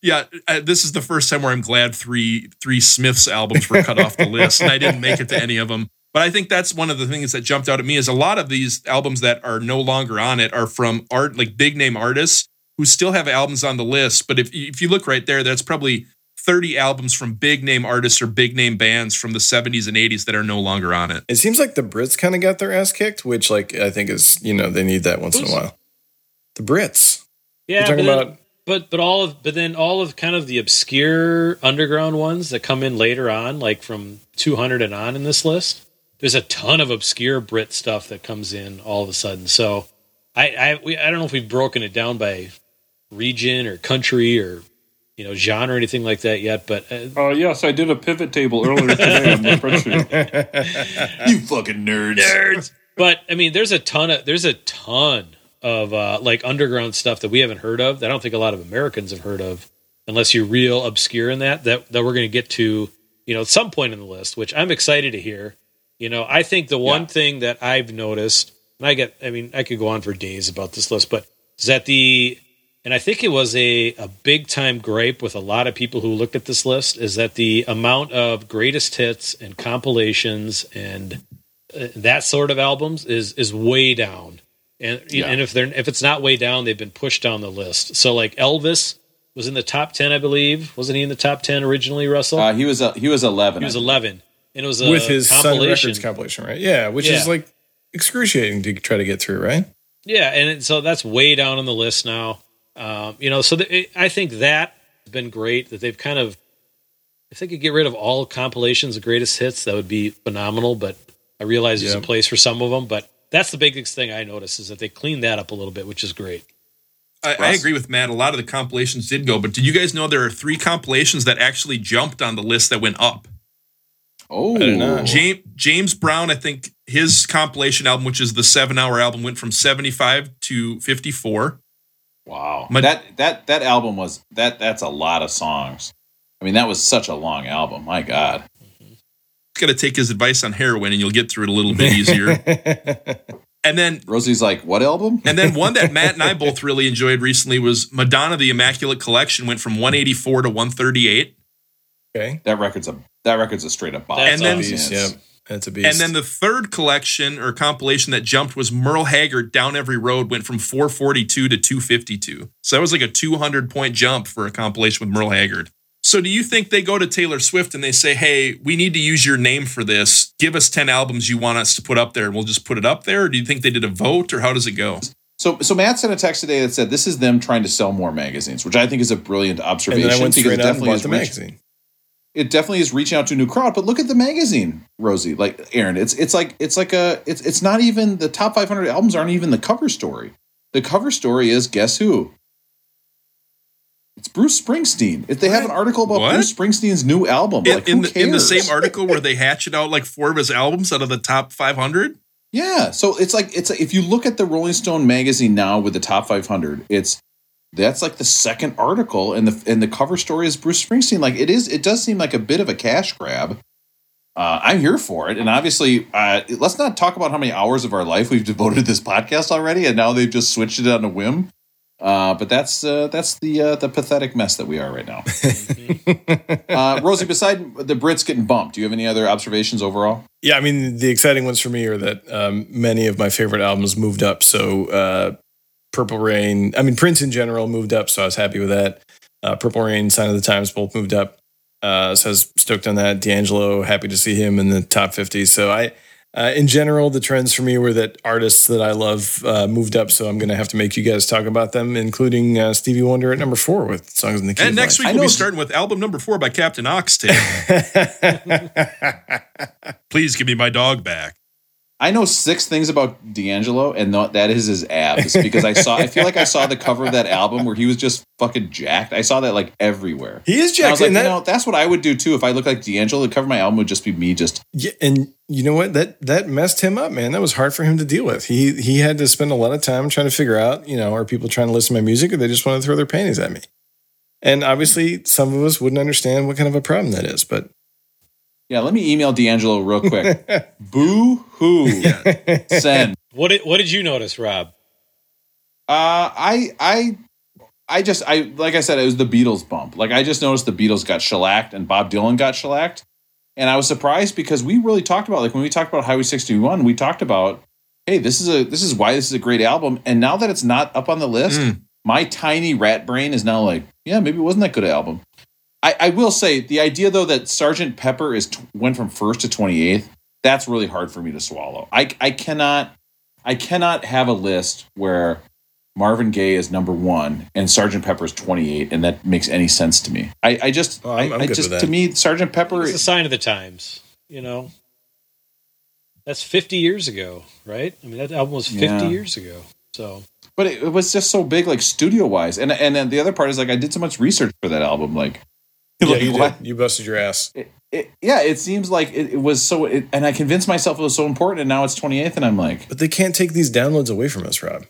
yeah, uh, this is the first time where I'm glad three three Smiths albums were cut off the list, and I didn't make it to any of them. But I think that's one of the things that jumped out at me is a lot of these albums that are no longer on it are from art like big name artists who still have albums on the list. But if if you look right there, that's probably 30 albums from big name artists or big name bands from the 70s and 80s that are no longer on it. It seems like the Brits kind of got their ass kicked, which like I think is you know they need that once in a while. The Brits. Yeah, talking but then, about- but but all of but then all of kind of the obscure underground ones that come in later on, like from 200 and on in this list. There's a ton of obscure Brit stuff that comes in all of a sudden. So I I we, I don't know if we've broken it down by region or country or you know genre or anything like that yet, but uh, Uh, yes, I did a pivot table earlier today on the spreadsheet. You fucking nerds. nerds. But I mean, there's a ton of there's a ton of uh, like underground stuff that we haven't heard of. That I don't think a lot of Americans have heard of, unless you're real obscure in that. That that we're going to get to, you know, at some point in the list, which I'm excited to hear. You know, I think the one Yeah. thing that I've noticed, and I get, I mean, I could go on for days about this list, but is that the and I think it was a, a big time gripe with a lot of people who looked at this list is that the amount of greatest hits and compilations and uh, that sort of albums is is way down. And Yeah. and if they're if it's not way down, they've been pushed down the list. So like Elvis was in the top ten, I believe. Wasn't he in the top ten originally, Russell? Uh, he was a, he was eleven. he was eleven, and it was a with his Sun. Records compilation, right? Yeah, which Yeah. is like excruciating to try to get through, right? Yeah, and it, so that's way down on the list now. Um, you know, so the, it, I think that has been great that they've kind of. If they could get rid of all compilations of greatest hits, that would be phenomenal. But I realize there's Yeah. a place for some of them. But that's the biggest thing I noticed is that they cleaned that up a little bit, which is great. I, I agree with Matt. A lot of the compilations did go, but did you guys know there are three compilations that actually jumped on the list that went up? Oh, I don't know. James James Brown, I think his compilation album, which is the seven hour album, went from 75 to 54. wow. My- that that that album was that that's a lot of songs. I mean, that was such a long album. My God. Got to take his advice on heroin, and you'll get through it a little bit easier. and then Rosie's like, what album? and then one that Matt and I both really enjoyed recently was Madonna: The Immaculate Collection, went from 184 to 138. Okay. that record's a that record's a straight up bomb. That's And then- Beast, yeah. That's a beast. And then the third collection or compilation that jumped was Merle Haggard Down Every Road went from 442 to 252. So that was like a 200 point jump for a compilation with Merle Haggard. So do you think they go to Taylor Swift and they say, "Hey, we need to use your name for this. Give us 10 albums you want us to put up there and we'll just put it up there?" Or do you think they did a vote or how does it go? So, so Matt sent a text today that said this is them trying to sell more magazines, which I think is a brilliant and observation then I went because straight it and definitely bought is the reach- magazine. It definitely is reaching out to a new crowd. But look at the magazine, Rosie. Like Aaron, it's it's like it's like a it's it's not even the top 500 albums aren't even the cover story. The cover story is guess who? It's Bruce Springsteen. If they have an article about What? Bruce Springsteen's new album, In, like in who the, in the same article where they hatchet out like four of his albums out of the top 500. Yeah, so it's like it's if you look at the Rolling Stone magazine now with the top 500, it's that's like the second article, and the and the cover story is Bruce Springsteen. Like it is, it does seem like a bit of a cash grab. Uh, I'm here for it, and obviously, uh, let's not talk about how many hours of our life we've devoted to this podcast already, and now they've just switched it on a whim. Uh, but that's uh, that's the uh, the pathetic mess that we are right now. uh, Rosie, beside the Brits getting bumped, do you have any other observations overall? Yeah, I mean, the exciting ones for me are that um, many of my favorite albums moved up. So, uh, Purple Rain, I mean, Prince in general moved up, so I was happy with that. Uh, Purple Rain, Sign of the Times both moved up. Uh, so I was stoked on that. D'Angelo, happy to see him in the top 50. So, I, uh, in general, the trends for me were that artists that I love uh, moved up. So, I'm going to have to make you guys talk about them, including uh, Stevie Wonder at number four with Songs in the Key. And of next Life. week we'll be starting with album number four by Captain Oxtail. Please give me my dog back. I know six things about D'Angelo, and th- that is his abs because I saw. I feel like I saw the cover of that album where he was just fucking jacked. I saw that like everywhere. He is And I was jacked. like, and you know, that's what I would do too if I looked like D'Angelo. The cover of my album would just be me, just Yeah, and you know what? That that messed him up, man. That was hard for him to deal with. He he had to spend a lot of time trying to figure out, you know, are people trying to listen to my music or they just want to throw their panties at me? And obviously, some of us wouldn't understand what kind of a problem that is. But yeah. Let me email D'Angelo real quick. Boo hoo, send. What did What did you notice, Rob? Uh, I I I just I like I said, it was the Beatles bump. Like I just noticed the Beatles got shellacked and Bob Dylan got shellacked, and I was surprised because we really talked about like when we talked about Highway 61, we talked about hey, this is a this is why this is a great album, and now that it's not up on the list, Mm. my tiny rat brain is now like, yeah, maybe it wasn't that good an album. I, I will say the idea though that Sergeant Pepper is t- went from first to twenty eighth. That's really hard for me to swallow. I I cannot I cannot have a list where Marvin Gaye is number one and Sergeant Pepper is twenty eight, and that makes any sense to me. I, I just Oh, I'm- I, I'm I good just to me Sergeant Pepper. is a sign of the times, you know. That's 50 years ago, right? I mean, that album was 50 Yeah. years ago. So but it, it was just so big, like studio wise, and and then the other part is like I did so much research for that album, like. yeah, like, you, what- did. you busted your ass. it, it, yeah, it seems like it, it was so, it, and I convinced myself it was so important, and now it's 28th, and I'm like, But they can't take these downloads away from us, Rob.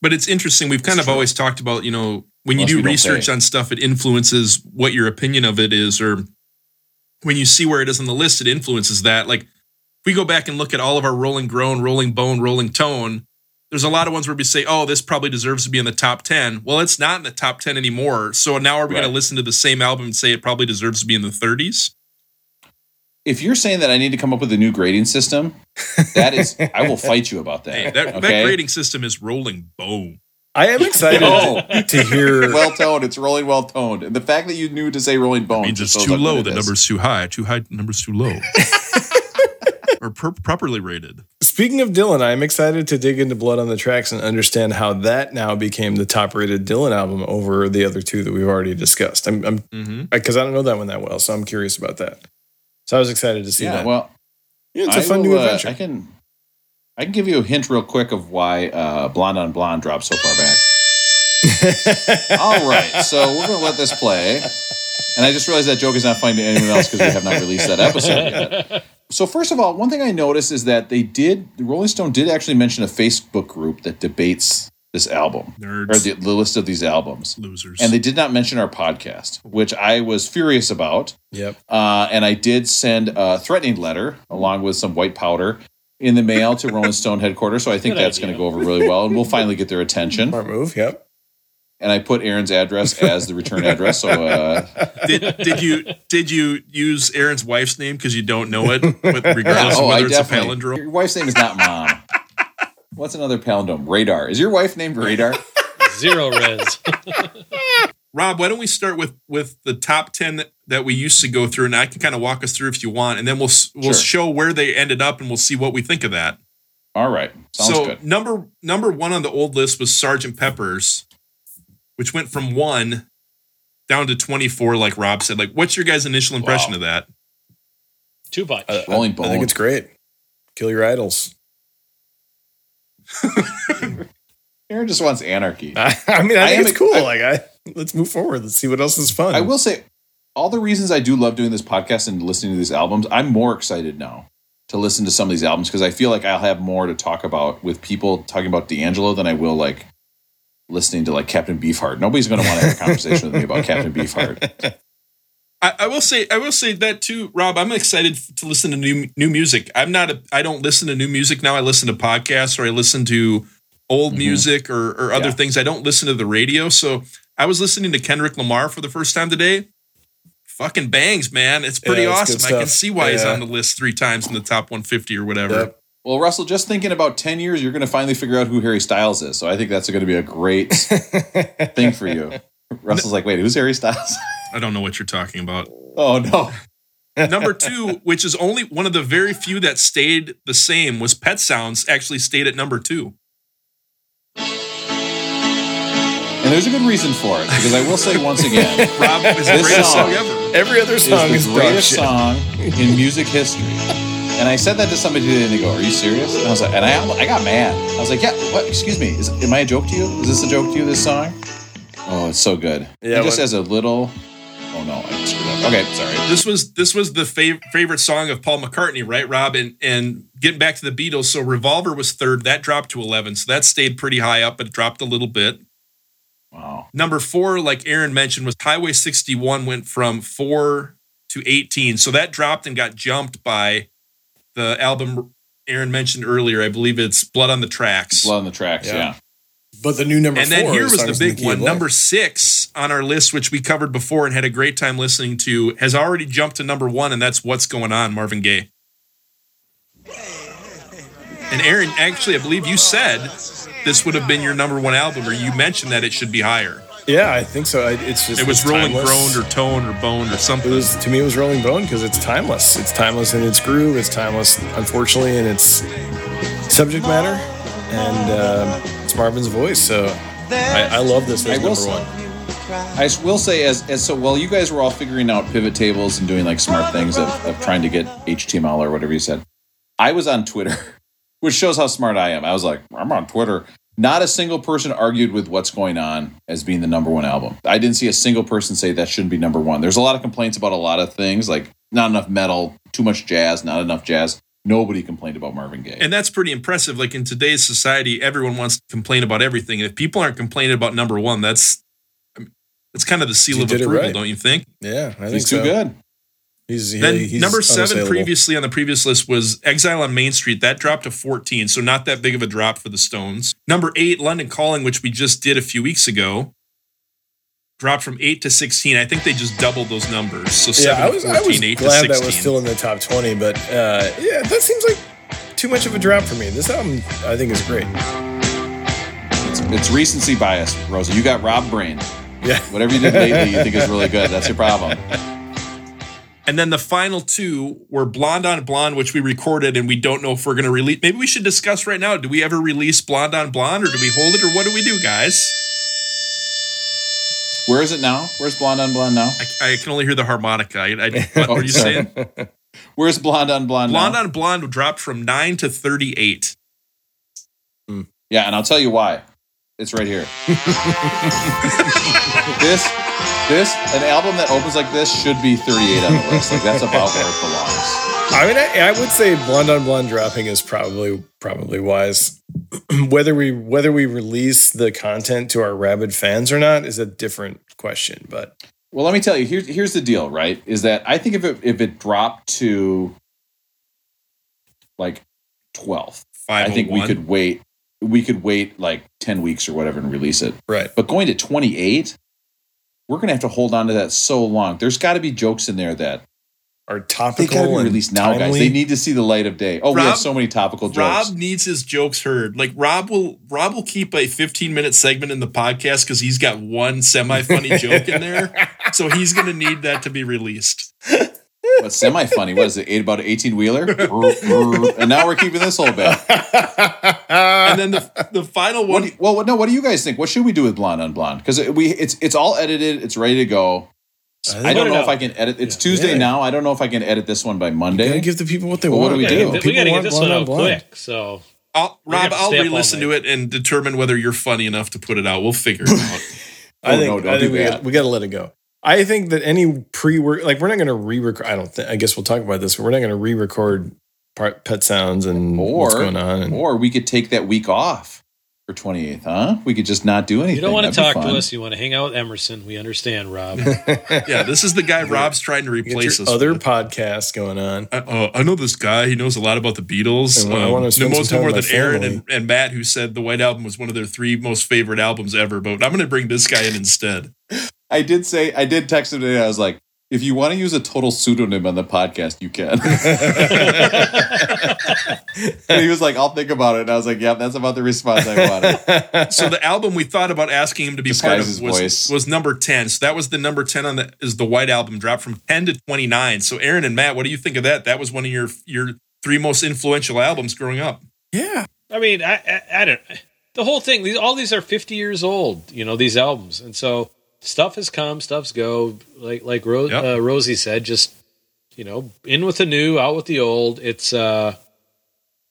But it's interesting. We've kind It's of true. always talked about, you know, when you Unless do don't research on stuff, it influences what your opinion of it is, or when you see where it is on the list, it influences that. Like, if we go back and look at all of our Rolling Groan, Rolling Bone, Rolling Tone, there's a lot of ones where we say, oh, this probably deserves to be in the top 10. Well, it's not in the top 10 anymore. So now are we going to listen to the same album and say it probably deserves to be in the 30s? if you're saying that I need to come up with a new grading system, that is, I will fight you about that. Hey, that, that grading system is Rolling Bone. I am excited Oh. to hear. well toned. It's rolling well toned, and the fact that you knew to say rolling bone means it's too low. it The is. number's too high. Too high. The number's too low. or per- properly rated. Speaking of Dylan, I am excited to dig into Blood on the Tracks and understand how that now became the top rated Dylan album over the other two that we've already discussed. I'm, I'm Mm-hmm. because I don't know that one that well, so I'm curious about that. So I was excited to see Yeah, that. well, yeah, it's a I fun will, new uh, adventure. I can, I can give you a hint real quick of why uh, Blonde on Blonde dropped so far back. All right, so we're going to let this play. And I just realized that joke is not funny to anyone else because we have not released that episode yet. So first of all, one thing I noticed is that they did, the Rolling Stone did actually mention a Facebook group that debates this album or the, the list of these albums. losers. And they did not mention our podcast, which I was furious about. yep. Uh, and I did send a threatening letter along with some white powder in the mail to Rolling Stone headquarters. So I think Good that's going to go over really well, and we'll finally get their attention. Smart move. Yep. And I put Aaron's address as the return address. So uh, did did you did you use Aaron's wife's name because you don't know it, with, regardless oh, of I it's a definitely. palindrome? Your wife's name is not Mom. What's another palindrome? Radar. Is your wife named Radar? zero res. Rob, why don't we start with with the top ten that, that we used to go through, and I can kind of walk us through if you want, and then we'll we'll Sure. show where they ended up, and we'll see what we think of that. All right. Sounds so good. number number one on the old list was Sergeant Pepper's, which went from one down to twenty four. Like Rob said, like what's your guys' initial impression Wow. of that? Too much. I- I think it's great. Kill your idols. Aaron just wants anarchy. I, mean, I I think am it's ex- cool. I- like I, let's move forward. Let's see what else is fun. I will say, all the reasons I do love doing this podcast and listening to these albums, I'm more excited now to listen to some of these albums because I feel like I'll have more to talk about with people talking about D'Angelo than I will like listening to like Captain Beefheart. Nobody's going to want to have a conversation with me about Captain Beefheart. I, I will say, I will say that too, Rob. I'm excited to listen to new new music. I'm not, a, I don't listen to new music now. I listen to podcasts or I listen to old Mhm. music or, or other Yeah. things. I don't listen to the radio. So I was listening to Kendrick Lamar for the first time today. Fucking bangs, man! It's pretty Yeah, awesome. I can see why he's on the list three times in the top 150 or whatever. Yep. Well, Russell, just thinking about 10 years, you're going to finally figure out who Harry Styles is. So I think that's going to be a great thing for you. Russell's like, wait, who's Harry Styles? I don't know what you're talking about. oh, no. Number two, which is only one of the very few that stayed the same, was Pet Sounds. Actually, stayed at number two. And there's a good reason for it because I will say once again, Rob is the greatest song- song ever. Every other song is, the dog greatest song in music history. And I said that to somebody today, and they go, "Are you serious?" And I was like, and I, I got mad. I was like, "Yeah, what? Excuse me, is am I a joke to you? Is this a joke to you? This song? Oh, it's so good. Yeah, it just what- has a little. Oh no, I screwed up. Okay, sorry. This was this was the fav- favorite song of Paul McCartney, right, Rob? And and getting back to the Beatles, so Revolver was third. That dropped to eleven, so that stayed pretty high up, but it dropped a little bit. Wow. Number four, like Aaron mentioned, was Highway 61 went from four to 18. So that dropped and got jumped by the album Aaron mentioned earlier. I believe it's Blood on the Tracks. Blood on the tracks. Yeah. Yeah. But the new number and four. then here was the big Key of one. Number six on our list, which we covered before and had a great time listening to, has already jumped to number one, and that's What's Going On, Marvin Gaye. And Aaron, actually, I believe you said this would have been your number one album, or you mentioned that it should be higher. Yeah, I think so. I, it's just It was Rolling timeless. Groaned or Toned or Boned or It something. was to me. It was Rolling Bone because it's timeless. It's timeless in its groove. It's timeless, unfortunately, in its subject matter, and um, it's Marvin's voice. So I, I love this I as will number say- one. I will say, as, as so, while you guys were all figuring out pivot tables and doing like smart things of, of trying to get HTML or whatever you said, I was on Twitter, which shows how smart I am. I was like, I'm on Twitter. Not a single person argued with what's going on as being the number one album. I didn't see a single person say that shouldn't be number one. There's a lot of complaints about a lot of things, like not enough metal, too much jazz, not enough jazz. Nobody complained about Marvin Gaye. And that's pretty impressive. Like in today's society, everyone wants to complain about everything. And if people aren't complaining about number one, that's that's kind of the seal You of approval, right. don't you think? Yeah, I think He's so. too good. He's, he- then he's number seven previously on the previous list was Exile on Main Street. That dropped to 14, so not that big of a drop for the Stones. Number eight, London Calling, which we just did a few weeks ago, dropped from eight to 16. I think they just doubled those numbers. So Yeah, seven I to was, 14, I was eight glad to 16. that was still in the top twenty, but uh, yeah, that seems like too much of a drop for me. This album, I think, is great. It's, it's recency bias, Rosa. You got Rob Brain. Yeah, Whatever you did lately, you think is really good. That's your problem. And then the final two were Blonde on Blonde, which we recorded and we don't know if we're going to release. Maybe we should discuss right now. Do we ever release Blonde on Blonde or do we hold it or what do we do, guys? Where is it now? Where's Blonde on Blonde now? I, I can only hear the harmonica. I, I, what Oh, were you saying? Where's Blonde on Blonde, Blonde now? on Blonde dropped from 9 to 38. Hmm. Yeah, and I'll tell you why. It's right here. this, this, an album that opens like this should be 38 on the list. Like that's about where it belongs. I mean, I, I would say blonde on blonde dropping is probably probably wise. whether we whether we release the content to our rabid fans or not is a different question. But Well, let me tell you. Here's here's the deal. Right? Is that I think if it if it dropped to like 12, I think we could oh wait. We could wait like 10 weeks or whatever and release it. right, But going to 28, we're gonna have to hold on to that so long. There's got to be jokes in there that are they topical got to be and released now, guys. timely. They need to see the light of day. Oh, we have so many topical jokes. Rob needs his jokes heard. Like Rob will Rob will keep a 15 minute segment in the podcast because he's got one semi funny joke in there. So he's gonna need that to be released. What's semi funny? What is it? Eight about an 18 wheeler? and now we're keeping this whole bit. And then the the final one do you, well, no. What do you guys think? What should we do with blonde on blonde? Because we it's it's all edited. It's ready to go. I don't Put it know if. I can edit. It's Tuesday Yeah. now. I don't know if I can edit this one by You Monday. gotta give the people what they Well, what want. do we We do? gotta, People we gotta get this one out blonde. quick. So I'll, Rob, I'll stay up all re-listen to it and determine whether you're funny enough to put it out. We'll figure it out. I Oh, think, no, don't I think we, that. got, we got to let it go. I think that any pre-work, like we're not going to re-record. I don't think. I guess we'll talk about this. But we're not going to re-record part, pet sounds and what's going on. And, or we could take that week off for 28th, huh? We could just not do anything. You don't want to talk to us. You want to hang out with Emerson. We understand, Rob. Yeah, this is the guy Rob's trying to replace us. other with. podcasts going on. I, uh, I know this guy. He knows a lot about the Beatles. And I wanna Um, spend most some time more than Aaron and, and Matt, who said the White Album was one of their three most favorite albums ever. But I'm going to bring this guy in instead. I did say, I did text him today. I was like, if you want to use a total pseudonym on the podcast, you can. and he was like, I'll think about it. And I was like, yeah, that's about the response I wanted. So the album we thought about asking him to be part of was, voice. was number 10. So that was the number 10 on the is the White Album dropped from 10 to 29. So Aaron and Matt, what do you think of that? That was one of your your three most influential albums growing up. yeah, I mean, I, I, I don't. The whole thing. These, all these are fifty years old. You know, these albums, and so stuff has come, stuff's go. Like like Ro- Yep. uh, Rosie said, just you know, in with the new, out with the old. It's uh,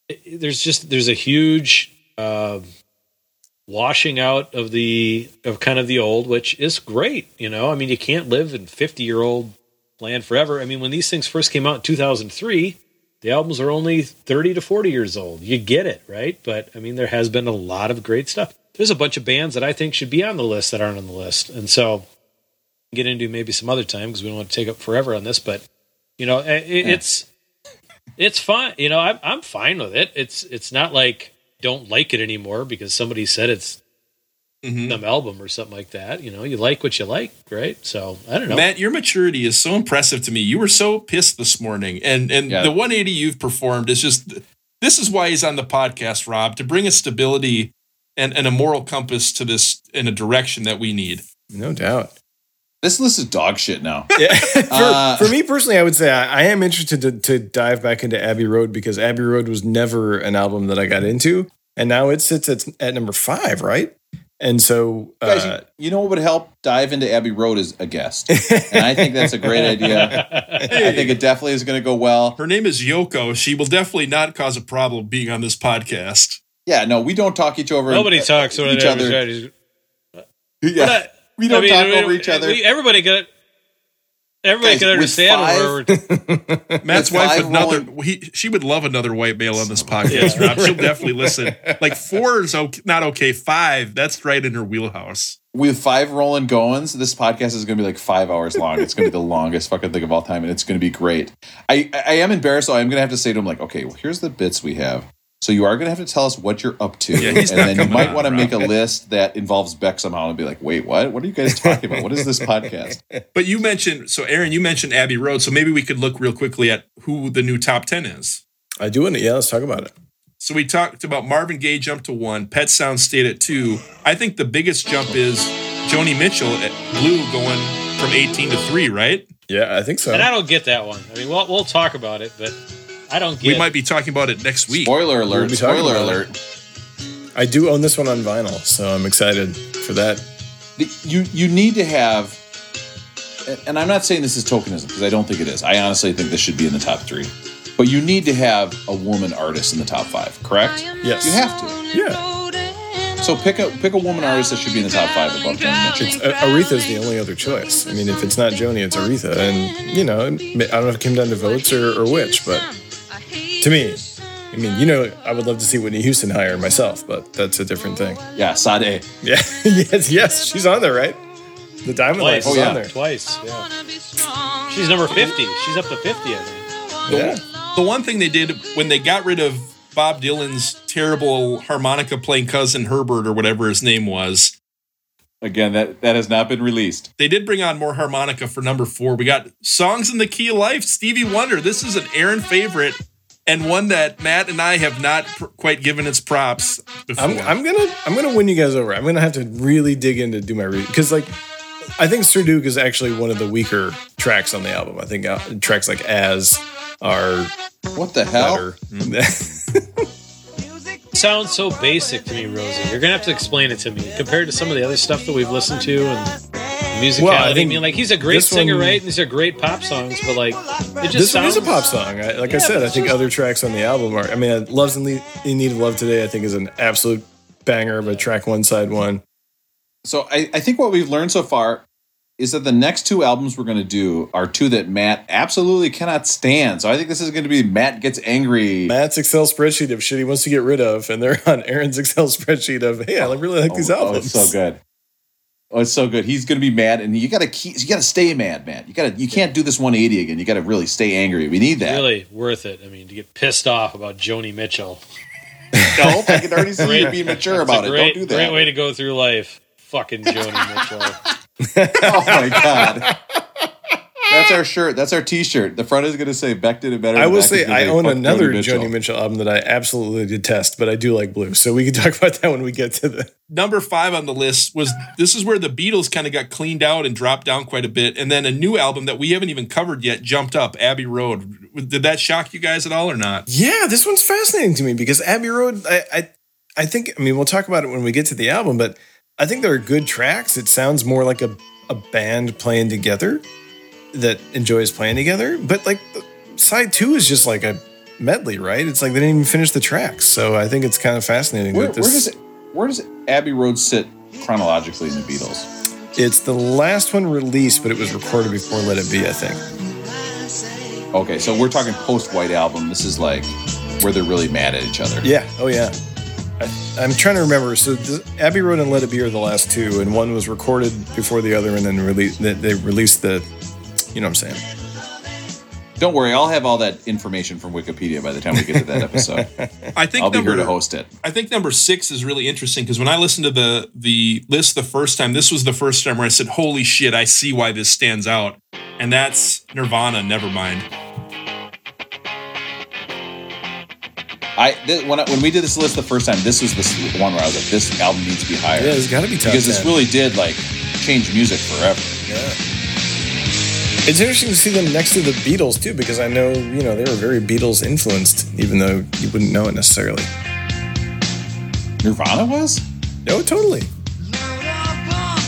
it- there's just there's a huge uh, washing out of the of kind of the old, which is great. You know, I mean, you can't live in fifty year old land forever. I mean, when these things first came out in two thousand three the albums are only 30 to 40 years old. You get it, right? But I mean, there has been a lot of great stuff. There's a bunch of bands that I think should be on the list that aren't on the list. And so get into maybe some other time because we don't want to take up forever on this, but you know, it, it's, it's fine. You know, I'm, I'm fine with it. It's, it's not like don't like it anymore because somebody said it's Mhm. some album or something like that. You know, you like what you like, right? So I don't know. Matt, your maturity is so impressive to me. You were so pissed this morning, and and Yeah. the 180 you've performed is just. This is why he's on the podcast, Rob, to bring a stability and, and a moral compass to this in a direction that we need. no doubt. this list is dog shit now. Yeah. for, Uh, for me personally, I would say I, I am interested to, to dive back into Abbey Road because Abbey Road was never an album that I got into, and now it sits at, at number five, right? And so, Guys, uh, you, you know what would help dive into Abbey Road as a guest? And I think that's a great idea. I think it definitely is going to go well. Her name is Yoko. She will definitely not cause a problem being on this podcast. Yeah, no, we don't talk each over. Nobody uh, talks over each other. Yeah, But, we don't I mean, talk we- over each other. we- everybody got. Everybody Guys, can understand five- where we're. Matt's wife would another. rolling- He, she would love another white male on this podcast, Rob. She'll definitely listen. Like four is okay, not okay. Five, that's right in her wheelhouse. with five rolling goings, this podcast is going to be like five hours long. It's going to be the longest fucking thing of all time, and it's going to be great. I I am embarrassed, so I'm going to have to say to him like, okay, well, here's the bits we have. So you are going to have to tell us what you're up to, Yeah, he's and then you might want to make a list that involves Beck somehow, and be like, wait, what? What are you guys talking about? What is this podcast? But you mentioned so, Aaron. You mentioned Abbey Road, so maybe we could look real quickly at who the new top ten is. I do want to, yeah, let's talk about it. So we talked about Marvin Gaye jumped to one, Pet Sound stayed at two. I think the biggest jump is Joni Mitchell at Blue going from 18 to three, right? Yeah, I think so. And I don't get that one. I mean, we'll, we'll talk about it, but I don't get. We might be talking about it next week. Spoiler We'll alert! Spoiler about alert! I do own this one on vinyl, so I'm excited for that. You you need to have, and- and I'm not saying this is tokenism because I don't think it is. I honestly think this should be in the top three. But you need to have a woman artist in the top five, correct? Yes. You have to. Yeah. So pick a pick a woman artist that should be in the top five above Joni Mitchell. It's, uh, Aretha's the only other choice. I mean, if it's not Joni, it's Aretha. And, you know, I don't know if it came down to votes or, or which, but to me, I mean, you know, I would love to see Whitney Houston hire myself, but that's a different thing. Yeah, Sade. Yeah. yes, yes, she's on there, right? The Diamond Life is Oh, yeah. on there. twice. Yeah. She's number fifty. She's up to fifty. I think. Yeah. The one thing they did when they got rid of Bob Dylan's terrible harmonica playing cousin Herbert or whatever his name was, Again, that that has not been released. they did bring on more harmonica for number four. We got Songs in the Key of Life, Stevie Wonder. This is an Aaron favorite and one that Matt and I have not pr- quite given its props before. I'm, I'm gonna I'm gonna win you guys over. I'm gonna have to really dig into do my read because like I think Sir Duke is actually one of the weaker tracks on the album. I think uh, tracks like As are What the hell? better. Sounds so basic to me, Rosie. You're gonna have to explain it to me compared to some of the other stuff that we've listened to and musicality. Well, I I, mean, like he's a great singer, one- right? And these are great pop songs, but like it just this one is a pop song. I, like I said, I think just- other tracks on the album are. I mean, uh, "Love's in, Le- in Need of Love Today" I think is an absolute banger of a track one side one. So I, I think what we've learned so far is that the next two albums we're going to do are two that Matt absolutely cannot stand. So I think this is going to be Matt gets angry. Matt's Excel spreadsheet of shit he wants to get rid of, and they're on Aaron's Excel spreadsheet of hey, I really like these oh, oh, albums. it's so good. Oh, it's so good. He's going to be mad, and you got to keep. You got to stay mad, man. You got to. You can't do this 180 again. You got to really stay angry. We need that. Really worth it. I mean, to get pissed off about Joni Mitchell. no, I can already see you being mature about a it. great, Don't do that. Great way to go through life. Fucking Joni Mitchell. oh my god. That's our shirt. That's our T-shirt. The front is going to say Beck did it better. I will say I own another Joni Joni Mitchell. album that I absolutely detest, but I do like Blue. So we can talk about that when we get to the Number five on the list was this is where the Beatles kind of got cleaned out and dropped down quite a bit, and then a new album that we haven't even covered yet jumped up, Abbey Road. Did that shock you guys at all or not? Yeah, this one's fascinating to me because Abbey Road, I, I, I think, I mean, we'll talk about it when we get to the album, but I think there are good tracks. It sounds more like a, a band playing together that enjoys playing together. But like side two is just like a medley, right? It's like they didn't even finish the tracks. So I think it's kind of fascinating. Where, that where does it, where does Abbey Road sit chronologically in the Beatles? It's the last one released, but it was recorded before Let It Be, I think. Okay, so we're talking post White Album. This is like where they're really mad at each other. Yeah. Oh, yeah. I, I'm trying to remember. So the, Abbey Road and Let It Be are the last two, and one was recorded before the other, and then released. They, they released the. You know what I'm saying? Don't worry, I'll have all that information from Wikipedia by the time we get to that episode. I think I'll be number, here to host it. I think number six is really interesting because when I listened to the the list the first time, this was the first time where I said, "Holy shit! I see why this stands out," and that's Nirvana. Nevermind. I th- when I, when we did this list the first time, this was the one where I was like, this album needs to be higher. Yeah, it's got to be top because this really did like change music forever. Yeah. It's interesting to see them next to the Beatles too, because I know you know they were very Beatles influenced, even though you wouldn't know it necessarily. Nirvana was? No, totally.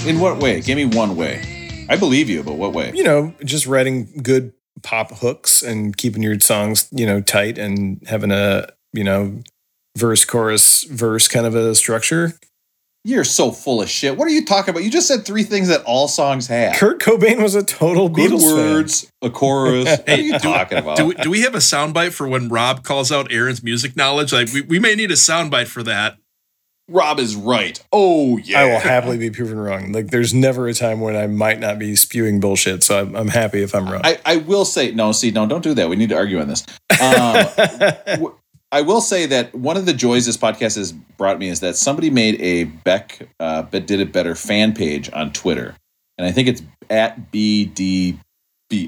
In what way? Give me one way. I believe you, but what way? You know, just writing good pop hooks and keeping your songs, you know, tight and having a you know verse, chorus, verse kind of a structure. You're so full of shit. What are you talking about? You just said three things that all songs have. Kurt Cobain was a total Good Beatles fan. words, a chorus. what are you talking about? Do we, do we have a soundbite for when Rob calls out Aaron's music knowledge? Like we, we may need a soundbite for that. Rob is right. Oh yeah. I will happily be proven wrong. Like, there's never a time when I might not be spewing bullshit. So I'm, I'm happy if I'm wrong. I, I will say no. See, no, don't do that. We need to argue on this. Um, w- I will say that one of the joys this podcast has brought me is that somebody made a Beck uh, but did it better fan page on Twitter, and I think it's at BDB.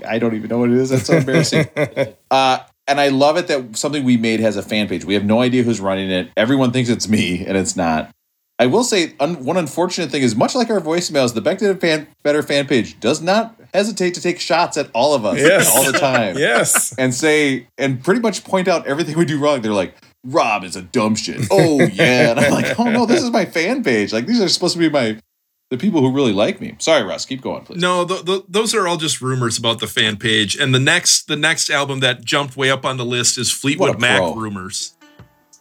I don't even know what it is. That's so embarrassing. uh, and I love it that something we made has a fan page. We have no idea who's running it. Everyone thinks it's me, and it's not. I will say un- one unfortunate thing is much like our voicemails, the Beck Did It fan, Better fan page does not hesitate to take shots at all of us Yes. all the time yes. and say and pretty much point out everything we do wrong. They're like, Rob is a dumb shit. Oh yeah. And I'm like, oh no, this is my fan page. Like these are supposed to be my the people who really like me. Sorry, Russ, keep going, please. No, th- th- those are all just rumors about the fan page. And the next the next album that jumped way up on the list is Fleetwood Mac pro. rumors.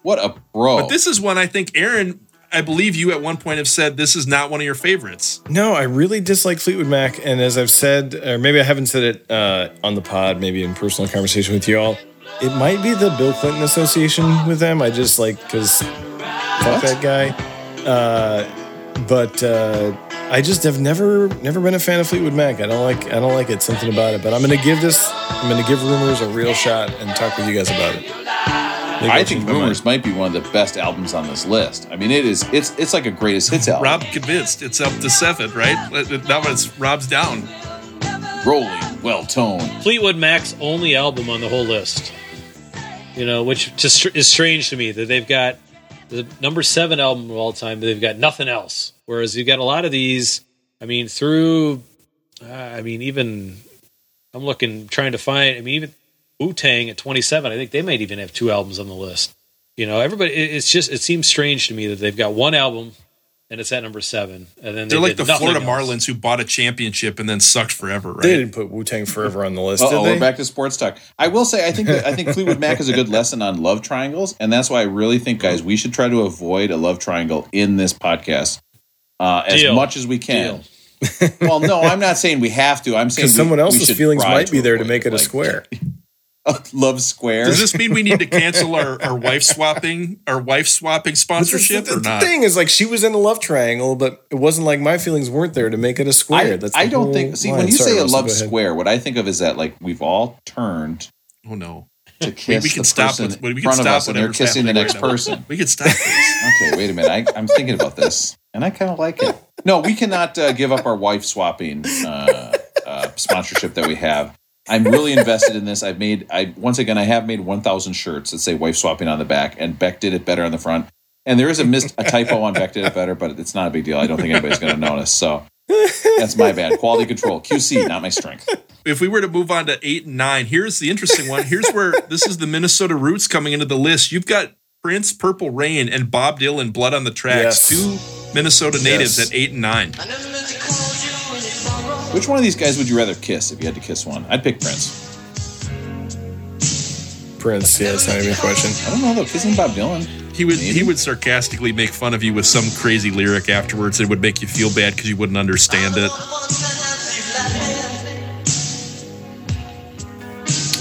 What a bro. But this is one I think Aaron, I believe you at one point have said this is not one of your favorites. No, I really dislike Fleetwood Mac, and as I've said, or maybe I haven't said it uh, on the pod, maybe in personal conversation with you all, it might be the Bill Clinton association with them. I just like because fuck that guy. Uh, but uh, I just have never never been a fan of Fleetwood Mac. I don't like I don't like it. Something about it. But I'm gonna give this I'm gonna give rumors a real shot and talk with you guys about it. Maybe I think change my mind. Rumors might be one of the best albums on this list. I mean, it is. It's it's like a greatest hits album. Rob convinced it's up to seven, right? Now it's Rob's down. rolling, well toned. Fleetwood Mac's only album on the whole list. You know, which just is strange to me that they've got the number seven album of all time, but they've got nothing else. Whereas you've got a lot of these. I mean, through, uh, I mean, even I'm looking trying to find. I mean, even Wu Tang at 27, I think they might even have two albums on the list. You know, everybody. It's just it seems strange to me that they've got one album and it's at number seven, and then they They're like the Florida else. Marlins who bought a championship and then sucked forever, right? They didn't put Wu Tang Forever on the list, Oh, we're back to sports talk. I will say, I think that, I think Fleetwood Mac is a good lesson on love triangles, and that's why I really think, guys, we should try to avoid a love triangle in this podcast uh, as Deal. much as we can. well, no, I'm not saying we have to. I'm saying we- someone else's should feelings might be there to avoid make it a like, square. Love Square. Does this mean we need to cancel our, our wife swapping our wife swapping sponsorship the, or the not? thing is, like, she was in a love triangle, but it wasn't like my feelings weren't there to make it a square. I, That's I don't think. See, when you Sorry, say a Russell, love square, what I think of is that like we've all turned Oh no. to kiss we can the stop person with- we in can front of stop us, and they're kissing the next right person. We could stop this. Okay, wait a minute. I, I'm thinking about this, and I kind of like it. No, we cannot uh, give up our wife swapping uh, uh, sponsorship that we have. I'm really invested in this. I've made. I once again, I have made 1,000 shirts that say wife swapping on the back, and Beck did it better on the front. And there is a missed a typo on Beck did it better, but it's not a big deal. I don't think anybody's going to notice. So that's my bad. Quality control, QC, not my strength. if we were to move on to eight and nine, here's the interesting one. Here's where this is the Minnesota roots coming into the list. You've got Prince, Purple Rain, and Bob Dylan, Blood on the Tracks, Yes. two Minnesota natives Yes. at eight and nine. Which one of these guys would you rather kiss if you had to kiss one? I'd pick Prince. Prince, yeah, it's not even a question. I don't know though. Kissing Bob Dylan. He would he would sarcastically make fun of you with some crazy lyric afterwards It would make you feel bad because you wouldn't understand it.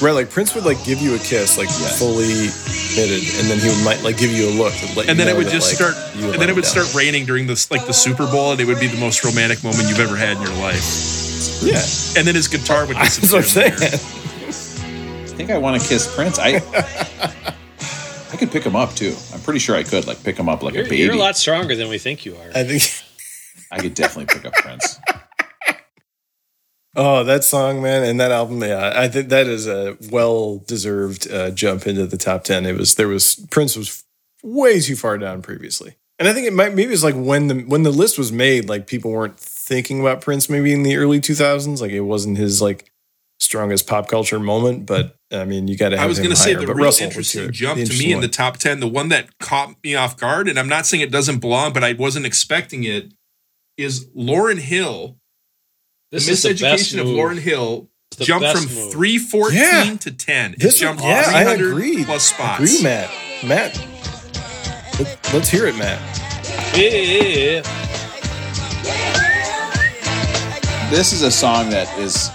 Right, like Prince would like give you a kiss, like fully committed, and then he would might like give you a look, that let And then it would that, just like, start and then it would down. start raining during this like the Super Bowl and it would be the most romantic moment you've ever had in your life. Yeah, And then his guitar would that's disappear. what I'm in saying. I think I want to kiss Prince. I I could pick him up too. I'm pretty sure I could like pick him up like a You're, baby. you're a lot stronger than we think you are. I think. I could definitely pick up Prince. Oh, that song, man, and that album, yeah, I think that is a well-deserved uh, jump into the top ten. It was there was Prince was way too far down previously, and I think it might maybe it's like when the when the list was made, like people weren't thinking about Prince maybe in the early two thousands, like it wasn't his like strongest pop culture moment. But I mean, you got to. I was going to say the but real Russell, interesting jump the to me interesting in the top 10, the one that caught me off guard, and I'm not saying it doesn't belong, but I wasn't expecting it, is Lauryn Hill. This the is the best miseducation of. Lauryn Hill It's jumped from move. 314 Yeah. to 10. It This jumped yeah, I 300 agree. plus spots. Agree, Matt. Matt, let, let's hear it, Matt. Yeah. This is a song that is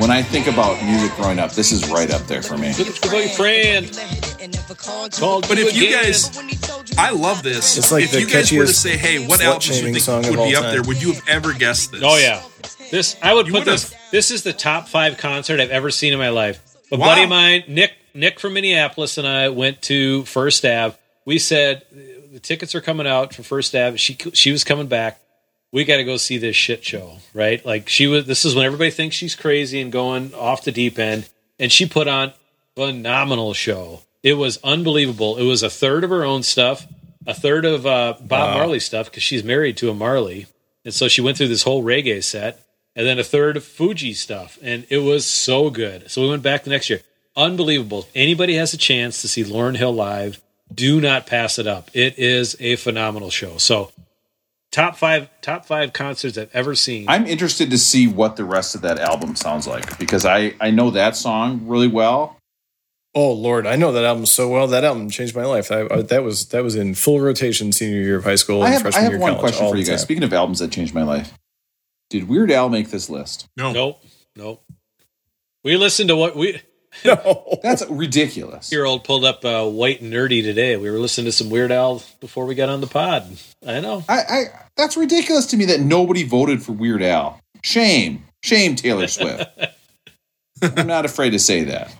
when I think about music growing up, this is right up there for me. Look friend. Called But if you guys, I love this. It's like if the you guys were to catchiest say, hey, what albums you think song would be all up there, would you have ever guessed this? Oh yeah, this I would You put this. would've- This is the top five concert I've ever seen in my life. A Wow. buddy of mine, Nick Nick from Minneapolis, and I went to First Ave. We said the tickets are coming out for First Ave. She she was coming back. We got to go see this shit show, right? Like she was. This is when everybody thinks she's crazy and going off the deep end, and she put on phenomenal show. It was unbelievable. It was a third of her own stuff, a third of uh, Bob Marley stuff because she's married to a Marley, and so she went through this whole reggae set, and then a third of Fuji stuff, and it was so good. So we went back the next year. Unbelievable. If anybody has a chance to see Lauryn Hill live, do not pass it up. It is a phenomenal show. So top five top five concerts I've ever seen. I'm interested to see what the rest of that album sounds like because I I know that song really well. Oh Lord, I know that album so well. That album changed my life. I, I, that was that was in full rotation senior year of high school I and have I have year one college. question for you guys. time. Speaking of albums that changed my life, did Weird Al make this list? No. nope, nope. We listened to what we No, That's ridiculous. year old pulled up uh, white and nerdy today. We were listening to some Weird Al before we got on the pod. I know. I, I that's ridiculous to me that nobody voted for Weird Al. Shame, shame, Taylor Swift. I'm not afraid to say that.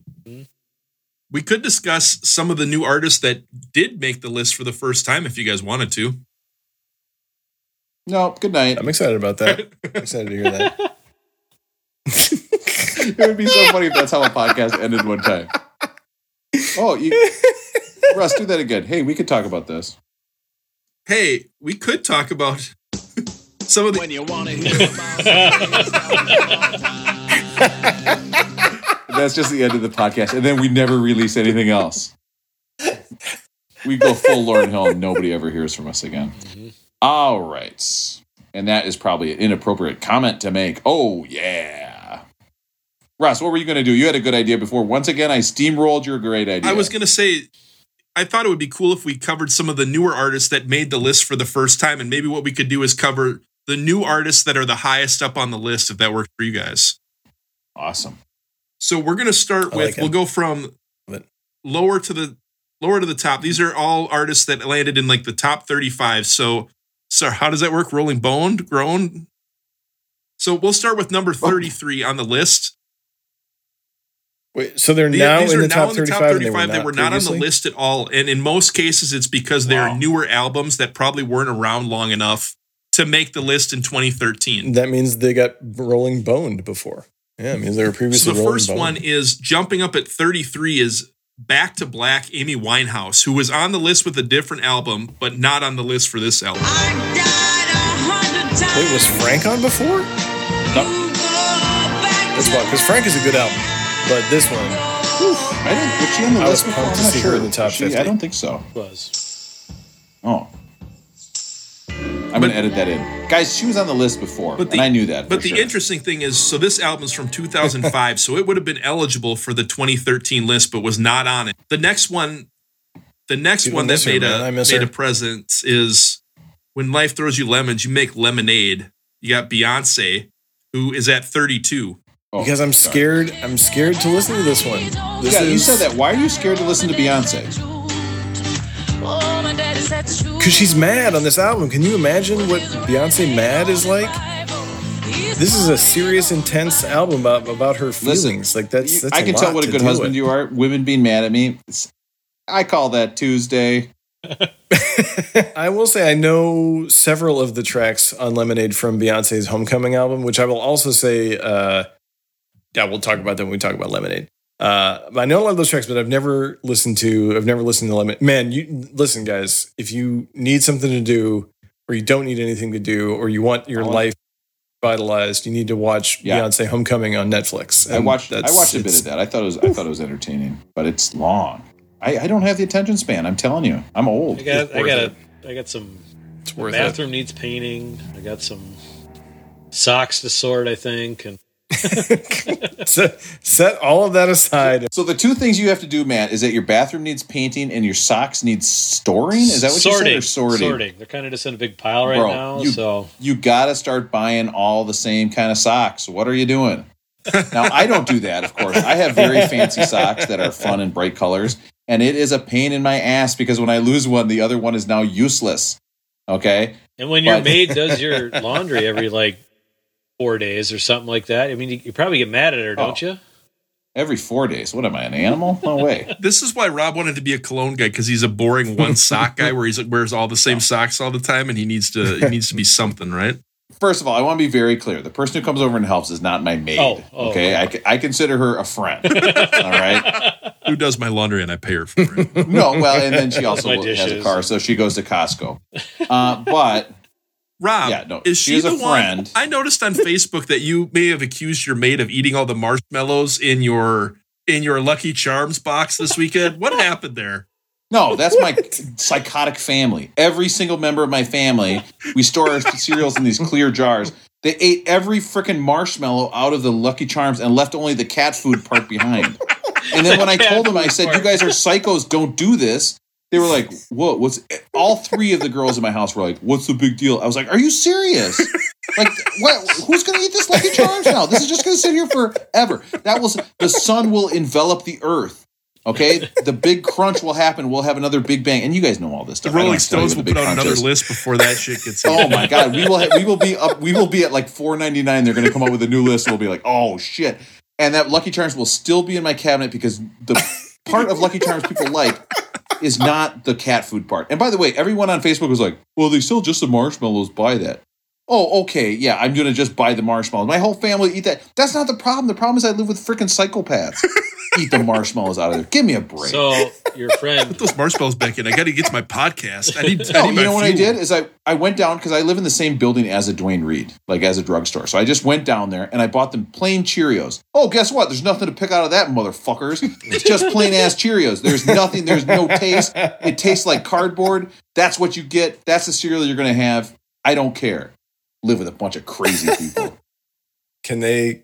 We could discuss some of the new artists that did make the list for the first time if you guys wanted to. No, good night. I'm excited about that. I'm excited to hear that. It would be so funny if that's how a podcast ended one time. Oh, you, Russ, do that again. Hey, we could talk about this. Hey, we could talk about some of the When you want to hear about That's just the end of the podcast, and then we never release anything else. We go full Lauryn Hill, and nobody ever hears from us again. Mm-hmm. All right, and that is probably an inappropriate comment to make. Oh yeah, Russ, what were you going to do? You had a good idea before. Once again, I steamrolled your great idea. I was going to say I thought it would be cool if we covered some of the newer artists that made the list for the first time, and maybe what we could do is cover the new artists that are the highest up on the list, if that works for you guys. Awesome. So we're gonna start I with like we'll go from lower to the lower to the top. These are all artists that landed in like the top 35. So so how does that work? Rolling boned, grown. So we'll start with number 33 on the list. Wait, so they're The- now these in are the now top in the 35, top and they were not, They were not on the list at all. And in most cases, it's because they're Wow. newer albums that probably weren't around long enough to make the list in 2013. That means they got rolling boned before. Yeah, it means they were previously So the rolling first boned. one is jumping up at 33 is Back to Black Amy Winehouse, who was on the list with a different album, but not on the list for this album. Wait, was Frank on before? No. That's why, because Frank is a good album, but this one, I didn't. Was she on the I list was before? pumped I'm to not see her sure. in the top she? 50. I don't think so. was. Oh. I'm gonna edit that in, guys. She was on the list before, But the- and I knew that. But the sure. interesting thing is, so this album's from 2005, so it would have been eligible for the 2013 list, but was not on it. The next one, the next People one that miss her, made man. I a miss made her. a presence is when life throws you lemons, you make lemonade. You got Beyonce, who is at 32. Oh, because I'm sorry. scared. I'm scared to listen to this one. This Yeah, you said that. Why are you scared to listen to Beyonce? Because she's mad on this album. Can you imagine what Beyonce mad is like? This is a serious, intense album about about her feelings. like that's, You- that's I a can tell what a good husband with. you are. Women being mad at me. It's- I call that Tuesday. I will say I know several of the tracks on Lemonade from Beyonce's Homecoming album, which I will also say, uh, yeah, we'll talk about that when we talk about Lemonade. Uh, but I know a lot of those tracks, but I've never listened to. I've never listened to Lemonade. Man, you listen, guys. If you need something to do, or you don't need anything to do, or you want your want- life vitalized, you need to watch Yeah. Beyonce Homecoming on Netflix. I And watched. I watched a bit of that. I thought it was. I thought it was entertaining, but it's long. I, I don't have the attention span. I'm telling you, I'm old. I got. I got. it. A, I got some. It's worth bathroom needs painting. I got some socks to sort. I think, and it. Set, set all of that aside. So the two things you have to do, Matt, is that your bathroom needs painting and your socks need storing. Is that what sorting, you said? Or sorting? sorting. They're kind of just in a big pile right Bro, now. you, so you got to start buying all the same kind of socks. What are you doing? now I don't do that, of course. I have very fancy socks that are fun and bright colors, and it is a pain in my ass because when I lose one, the other one is now useless. Okay, And when your maid does your laundry every like four days or something like that, I mean, you, you probably get mad at her, don't Oh. you? every four days. What am I, an animal? No way. This is why Rob wanted to be a cologne guy because he's a boring one sock guy where he wears all the same socks all the time, and he needs to he needs to be something, right? First of all, I want to be very clear. The person who comes over and helps is not my maid. Oh, oh. okay, I consider her a friend. all right. Who does my laundry and I pay her for it? No, well, and then she also My has a car, so she goes to Costco. Uh, but Rob, Yeah, no, is she she, the a one? I noticed on Facebook that you may have accused your maid of eating all the marshmallows in your in your Lucky Charms box this weekend. What happened there? No, that's my psychotic family. Every single member of my family, we store our cereals in these clear jars. They ate every freaking marshmallow out of the Lucky Charms and left only the cat food part behind. And then when I told them, I said, "You guys are psychos. Don't do this." They were like, "Whoa, what's?" All three of the girls in my house were like, "What's the big deal?" I was like, "Are you serious? Like, what? Who's going to eat this Lucky Charms now? This is just going to sit here forever. That was the sun will envelop the earth." Okay, the big crunch will happen. We'll have another big bang, and you guys know all this The stuff. I don't Rolling have to tell you Stones will put out another is. list before that shit gets. Oh my god, we will ha- we will be up. We will be at like four ninety nine. They're going to come up with a new list. and We'll be like, oh shit, and that Lucky Charms will still be in my cabinet because the part of Lucky Charms people like is not the cat food part. And by the way, everyone on Facebook was like, well, they sell just the marshmallows. Buy that. Oh, okay, yeah, I'm gonna just buy the marshmallows. My whole family eat that. That's not the problem. The problem is I live with freaking psychopaths. eat the marshmallows out of there. Give me a break. So your friend, Put those marshmallows back in. I got to get to my podcast. I need. I No, need you my know what I did is I, I went down because I live in the same building as a Duane Reade, like as a drugstore. So I just went down there and I bought them plain Cheerios. Oh, guess what? There's nothing to pick out of that, motherfuckers. It's just plain ass Cheerios. There's nothing. There's no taste. It tastes like cardboard. That's what you get. That's the cereal you're gonna have. I don't care. Live with a bunch of crazy people. Can they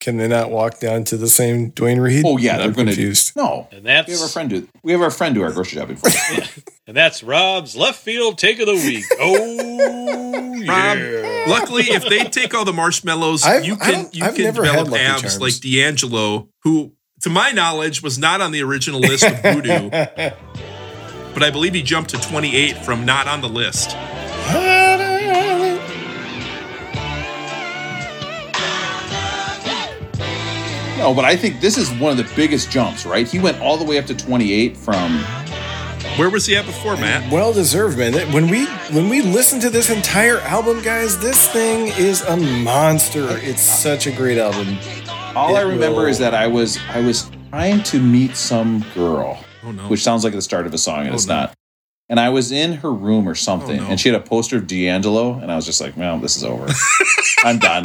Can they not walk down to the same Duane Reade? Oh yeah, I'm they're going to. confused. No, And we have our friend do. We have our friend do our grocery shopping. For us. and that's Rob's left field take of the week. Oh Rob, yeah. luckily, if they take all the marshmallows, I've- you can you I've can never had develop Lucky abs Charms. like D'Angelo, who, to my knowledge, was not on the original list of voodoo, but I believe he jumped to 28 from not on the list. No, but I think this is one of the biggest jumps. Right? He went all the way up to 28 from. Where was he at before, Matt? Well deserved, man. When we when we listen to this entire album, guys, this thing is a monster. It's such a great album. All I remember will- is that I was I was trying to meet some girl, Oh no. which sounds like the start of a song, and Oh, it's no. not. And I was in her room or oh, something, Oh, no. and she had a poster of D'Angelo, and I was just like, "Well, this is over. I'm done."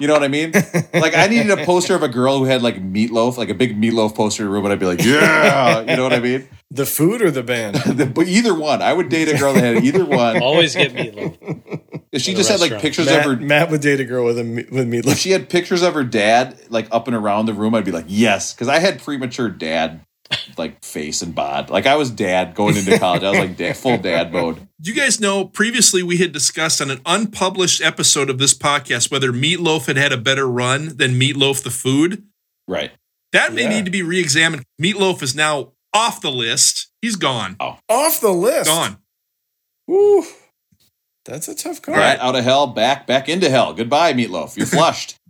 You know what I mean? Like I needed a poster of a girl who had like meatloaf, like a big meatloaf poster in her room, and I'd be like, "Yeah," you know what I mean? The food or the band? but either one, I would date a girl that had either one. Always get meatloaf. If she at a just had like restaurant. pictures Matt, of her, Matt would date a girl with a me- with if meatloaf. she had pictures of her dad like up and around the room, I'd be like, yes, because I had premature dad like face and bod. Like I was dad going into college. I was like dad, full dad mode. Do you guys know previously we had discussed on an unpublished episode of this podcast whether Meatloaf had had a better run than Meatloaf the food? Right. That may Yeah. need to be re examined. Meatloaf is now off the list. He's gone. Oh. Off the list. Gone. Woo. That's a tough call. Right out of hell, back back into hell. Goodbye, meatloaf. You're flushed.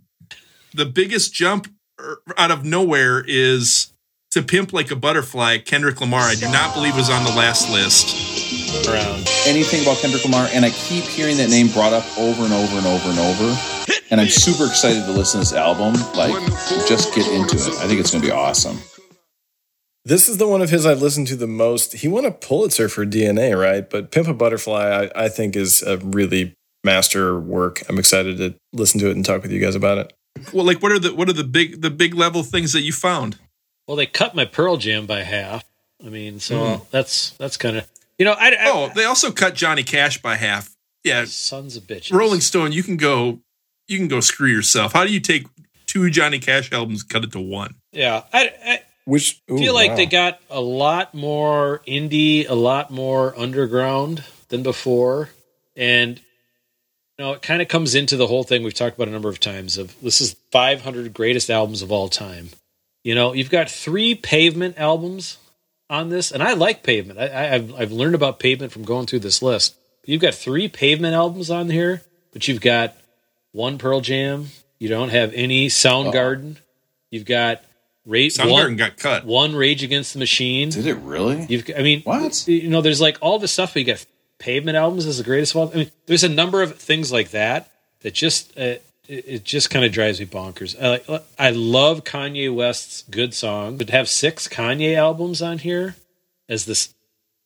The biggest jump er, out of nowhere is to pimp like a butterfly. Kendrick Lamar. I do not believe was on the last list. Around. Anything about Kendrick Lamar, and I keep hearing that name brought up over and over and over and over. And I'm super excited to listen to this album. Like, just get into it. I think it's going to be awesome. This is the one of his I've listened to the most. He won a Pulitzer for DNA, right? But Pimp a Butterfly, I, I think, is a really master work. I'm excited to listen to it and talk with you guys about it. Well, like what are the what are the big the big level things that you found? Well, they cut my Pearl Jam by half. I mean, so mm-hmm. that's that's kind of you know. I, I Oh, they also cut Johnny Cash by half. Yeah, sons of bitches. Rolling Stone, you can go you can go screw yourself. How do you take two Johnny Cash albums, cut it to one? Yeah, I, I Which ooh, feel like wow. they got a lot more indie, a lot more underground than before, and you know it kind of comes into the whole thing we've talked about a number of times. Of this is 500 greatest albums of all time. You know, you've got three Pavement albums on this, and I like Pavement. I, I, I've I've learned about Pavement from going through this list. You've got three Pavement albums on here, but you've got one Pearl Jam. You don't have any Soundgarden. You've got Rate Soundgarden one, got cut. one Rage Against the Machine. Did it really? You've, I mean, What? You know, there's like all this stuff. But you got Pavement albums is the greatest of all. I mean, there's a number of things like that that just uh, it, just kind of drives me bonkers. I, I love Kanye West's good song, but to have six Kanye albums on here as this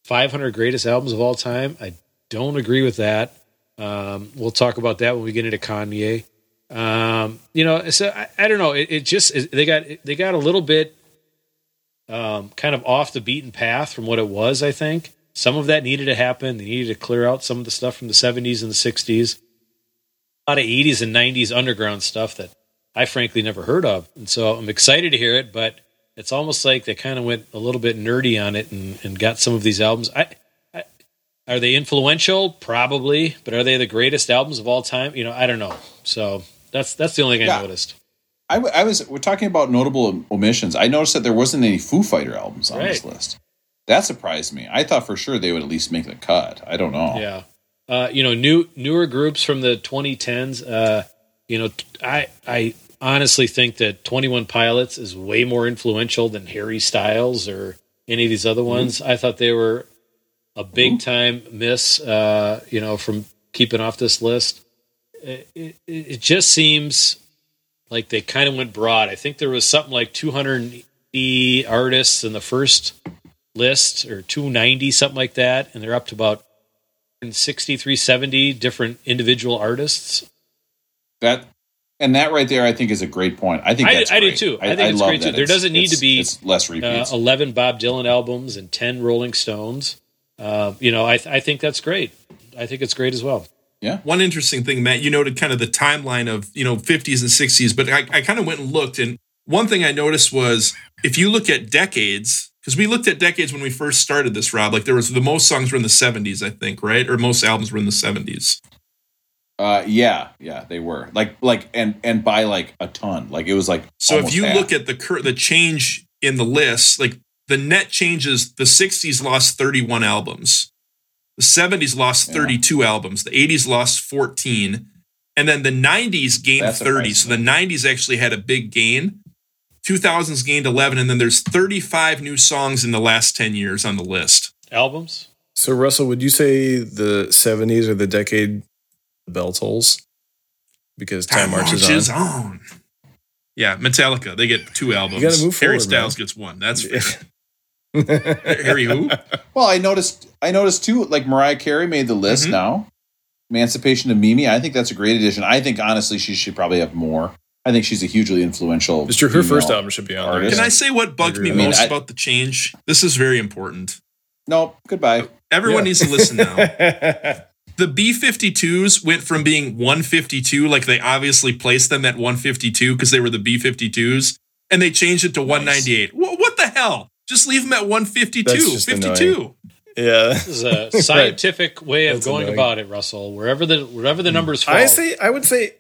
500 greatest albums of all time, I don't agree with that. Um, we'll talk about that when we get into Kanye. Um, you know, so I, I don't know. It, it just it, they got they got a little bit um, kind of off the beaten path from what it was. I think some of that needed to happen. They needed to clear out some of the stuff from the '70s and the '60s. A lot of '80s and '90s underground stuff that I frankly never heard of, and so I'm excited to hear it. But it's almost like they kind of went a little bit nerdy on it and, and got some of these albums. I, I are they influential? Probably, but are they the greatest albums of all time? You know, I don't know. So that's that's the only thing I Yeah. noticed. I was we're talking about notable omissions. I noticed that there wasn't any Foo Fighter albums on this list. That surprised me. I thought for sure they would at least make the cut. I don't know. Yeah. Uh, you know, new newer groups from the 2010s. Uh, you know, I I honestly think that 21 Pilots is way more influential than Harry Styles or any of these other ones. I thought they were a big time miss. Uh, you know, from keeping off this list. It, it, it just seems like they kind of went broad. I think there was something like 280 artists in the first list or 290 something like that and they're up to about 60 370 different individual artists That and that right there, I think, is a great point. I think I- that's I do great. too. I think it's love great too. that There it's- doesn't need it's- to be, it's less uh, repeats. 11 bob dylan albums and 10 rolling stones uh, you know I, th- I think that's great i think it's great as well Yeah. One interesting thing, Matt, you noted kind of the timeline of, you know, 50s and 60s, but I, I kind of went and looked. And one thing I noticed was if you look at decades, because we looked at decades when we first started this, Rob, like there was the most songs were in the 70s, I think, right? Or most albums were in the 70s. Uh, yeah, yeah, they were like like and and by like a ton. Like it was like So if you half. look at the cur- the change in the list, like the net changes, the 60s lost 31 albums. The 70s lost Yeah. 32 albums. The 80s lost 14. And then the 90s gained That's 30. So the 90s actually had a big gain. 2000s gained 11. And then there's 35 new songs in the last 10 years on the list. Albums? So Russell, would you say the '70s are the decade of bell tolls? Because time, marches, on. on. Yeah, Metallica, they get two albums. gotta move Harry forward, Styles man. gets one. That's fair. Harry who? Well, I noticed. I noticed too. Like Mariah Carey made the list Mhm. now. Emancipation of Mimi. I think that's a great addition. I think honestly, she should probably have more. I think she's a hugely influential. It's true. Her first album should be on there. artist. Can I say what bugged me agree with most that. about the change? This is very important. No, goodbye. Everyone Yeah. needs to listen now. the B 52s went from being 152, like they obviously placed them at 152 because they were the B 52s, and they changed it to 198. Wha- what the hell? Just leave them at 152. That's just 52. yeah. This is a scientific way of That's going annoying. about it, Russell. Wherever the wherever the mm. numbers fall. I say I would say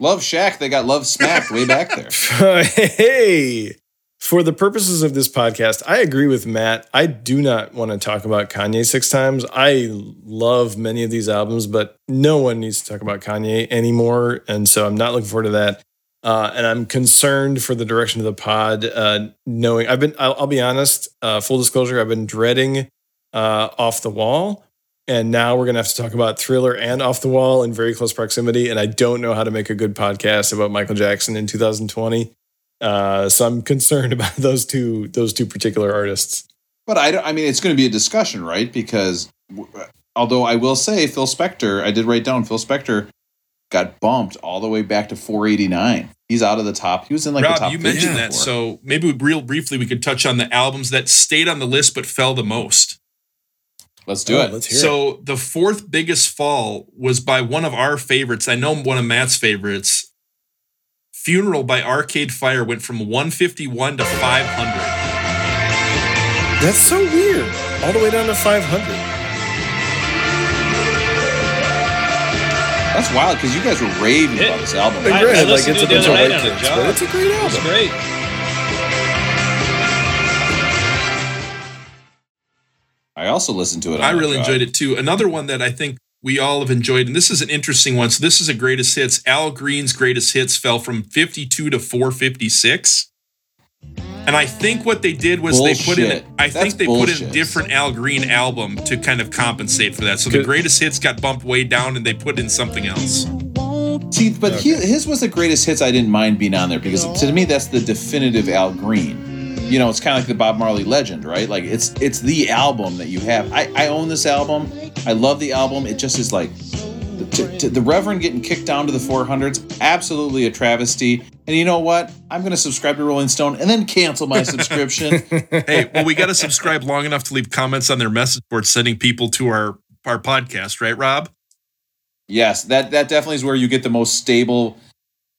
Love Shack. They got Love Smacked way back there. hey, for the purposes of this podcast, I agree with Matt. I do not want to talk about Kanye six times. I love many of these albums, but no one needs to talk about Kanye anymore. And so I'm not looking forward to that. Uh, and I'm concerned for the direction of the pod. Uh, knowing I've been, I'll, I'll be honest, uh, full disclosure, I've been dreading uh, Off the Wall. And now we're going to have to talk about Thriller and Off the Wall in very close proximity. And I don't know how to make a good podcast about Michael Jackson in 2020. Uh, so I'm concerned about those two those two particular artists. But I. I mean, it's going to be a discussion, right? Because although I will say, Phil Spector, I did write down Phil Spector got bumped all the way back to 489. He's out of the top. He was in like the top. you mentioned that. before. So maybe real briefly, we could touch on the albums that stayed on the list but fell the most. Let's do Oh, it. Let's hear it. So the fourth biggest fall was by one of our favorites. I know one of Matt's favorites. Funeral by Arcade Fire went from 151 to 500. That's so weird. All the way down to 500. That's wild because you guys were raving It- about this album. And I- I like listened it's a to it bunch the of other white night on a kids, but it's a great It's album. great. I also listened to it. on I really enjoyed it too. Another one that I think we all have enjoyed, and this is an interesting one. So this is a greatest hits. Al Green's greatest hits fell from 52 to 456. And I think what they did was they put in I That's think they put in a different Al Green album to kind of compensate for that. So the greatest hits got bumped way down and they put in something else. See, but he, his was the greatest hits. I didn't mind being on there because to me that's the definitive Al Green. You know, it's kind of like the Bob Marley legend, right? Like it's it's the album that you have. I, I own this album. I love the album. It just is like to, to the Reverend getting kicked down to the 400s. Absolutely a travesty. And you know what? I'm going to subscribe to Rolling Stone and then cancel my subscription. hey, well, we got to subscribe long enough to leave comments on their message board, sending people to our our podcast, right, Rob? Yes, that that definitely is where you get the most stable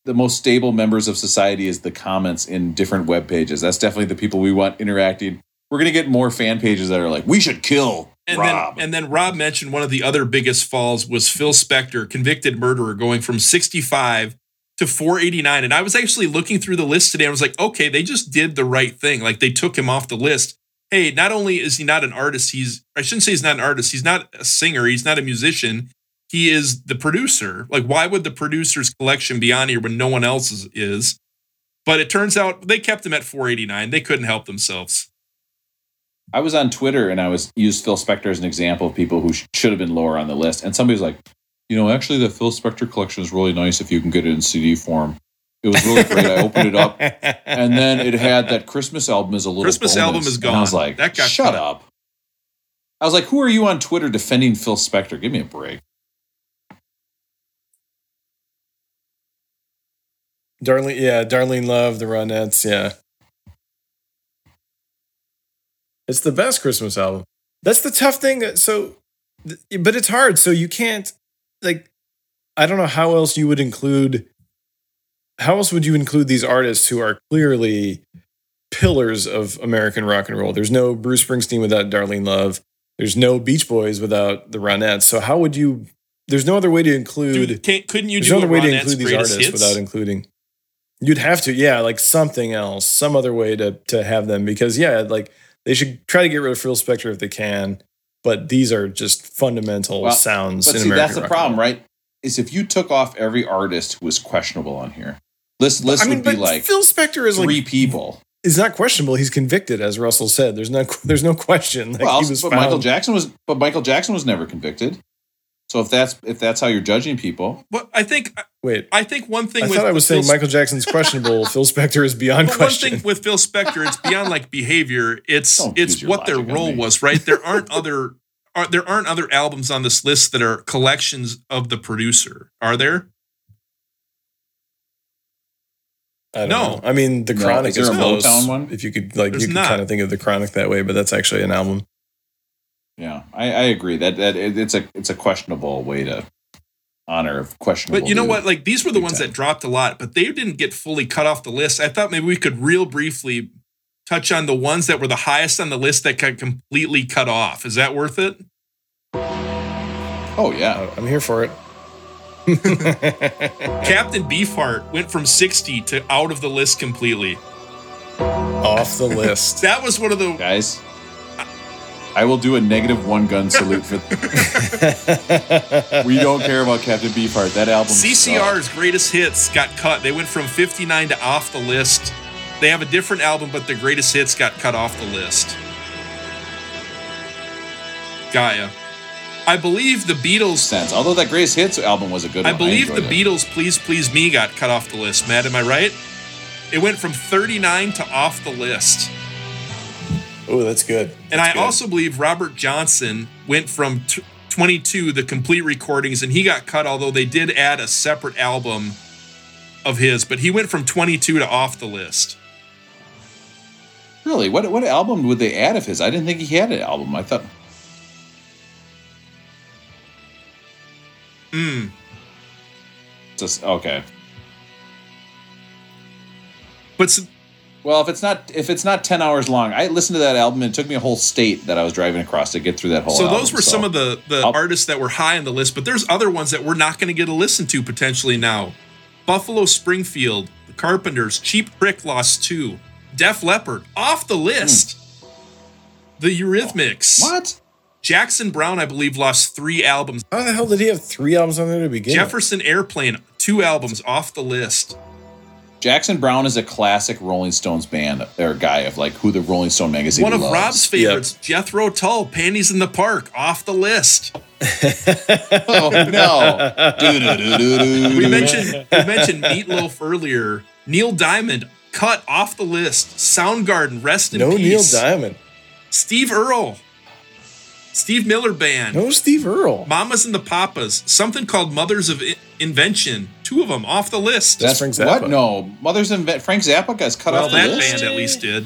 the most stable members of society is the comments in different web pages. That's definitely the people we want interacting. We're going to get more fan pages that are like, "We should kill And Rob." then and then Rob mentioned one of the other biggest falls was Phil Spector, convicted murderer, going from 65 to 489. And I was actually looking through the list today. and I was like, okay, they just did the right thing. Like they took him off the list. Hey, not only is he not an artist, he's I shouldn't say he's not an artist, he's not a singer, he's not a musician. He is the producer. Like, why would the producer's collection be on here when no one else's is? But it turns out they kept him at 489. They couldn't help themselves. I was on Twitter and I was used Phil Spector as an example of people who sh- should have been lower on the list. And somebody was like, "You know, actually, the Phil Spector collection is really nice if you can get it in CD form. It was really great. I opened it up, and then it had that Christmas album is a little Christmas bonus. album is And I was like, That got shut cut. up. I was like, who are you on Twitter defending Phil Spector? Give me a break. Darlene, yeah, Darlene Love, the Ronettes, yeah. It's the best Christmas album. That's the tough thing. So, but it's hard. So you can't. like I don't know how else you would include how else would you include these artists who are clearly pillars of American rock and roll? There's no Bruce Springsteen without Darlene Love. There's no Beach Boys without the Ronettes. So how would you there's no other way to include Dude, couldn't you there's do no other way to include these artists hits? without including You'd have to, yeah, like something else, some other way to to have them because yeah, like they should try to get rid of Phil Spector if they can, but these are just fundamental Well, sounds. But see, American that's the rock problem, right? Is if you took off every artist who was questionable on here, list list I mean, would be like Phil Spector is three like people. is not questionable. He's convicted, as Russell said. There's no there's no question. Like, well, he was but found- Michael Jackson was, but Michael Jackson was never convicted. So if that's if that's how you're judging people, But I think Wait, I think one thing I with thought I was saying Phil Michael Jackson's questionable. Phil Spector is beyond But one thing with Phil Spector, it's beyond like behavior. It's Don't it's what their role was, right? There aren't other are, there aren't other albums on this list that are collections of the producer, are there? I don't No. know. I mean, the No, Chronic is there is a close. Motown one? If you could, like, There's you could not. kind of think of the Chronic that way, but that's actually an album. Yeah, I, I agree that that it, it's a it's a questionable way to honor of questionable. But you know what? Like these were the ones time. that dropped a lot, but they didn't get fully cut off the list. I thought maybe we could real briefly touch on the ones that were the highest on the list that got completely cut off. Is that worth it? Oh yeah, I'm here for it. Captain Beefheart went from 60 to out of the list completely. Off the list. That was one of the guys. I will do a negative one gun salute for. we don't care about Captain Beefheart. That album. CCR's sucked. greatest hits got cut. They went from 59 to off the list. They have a different album, but their greatest hits got cut off the list. Gaia. I believe the Beatles. sense. Although that greatest hits album was a good one. I one. believe the it. Beatles Please Please Me got cut off the list. Matt, am I right? It went from 39 to off the list. Oh, that's good. And I good. also believe Robert Johnson went from t- 22, the complete recordings, and he got cut, although they did add a separate album of his, but he went from 22 to off the list. Really, what what album would they add of his? I didn't think he had an album. I thought. Hmm. Just okay. But s- Well, if it's not if it's not ten hours long, I listened to that album and it took me a whole state that I was driving across to get through that whole. so album, those were some of the, the I'll- artists that were high on the list, but there's other ones that we're not going to get to listen to potentially now. Buffalo Springfield, The Carpenters, Cheap Trick lost two. Def Leppard, off the list. Hmm. The Eurythmics. what? Jackson Browne, I believe, lost three albums. How the hell did he have three albums on there to begin? with? Jefferson Airplane, two albums off the list. Jackson Browne is a classic Rolling Stones band or guy of like who the Rolling Stone magazine One of loves. Rob's favorites, Jethro Tull, Panties in the Park, off the list. oh no! We mentioned we mentioned Meatloaf earlier. Neil Diamond cut off the list. Soundgarden, rest in no Neil. Diamond. Steve Earle, Steve Miller Band, No Steve Earle. Mamas and the Papas, something called Mothers of I- Invention. Two of them off the list. That's Frank what? Zappa. No, Mother's Inve- Frank Zappa guy's cut well, off the that list. band at least did.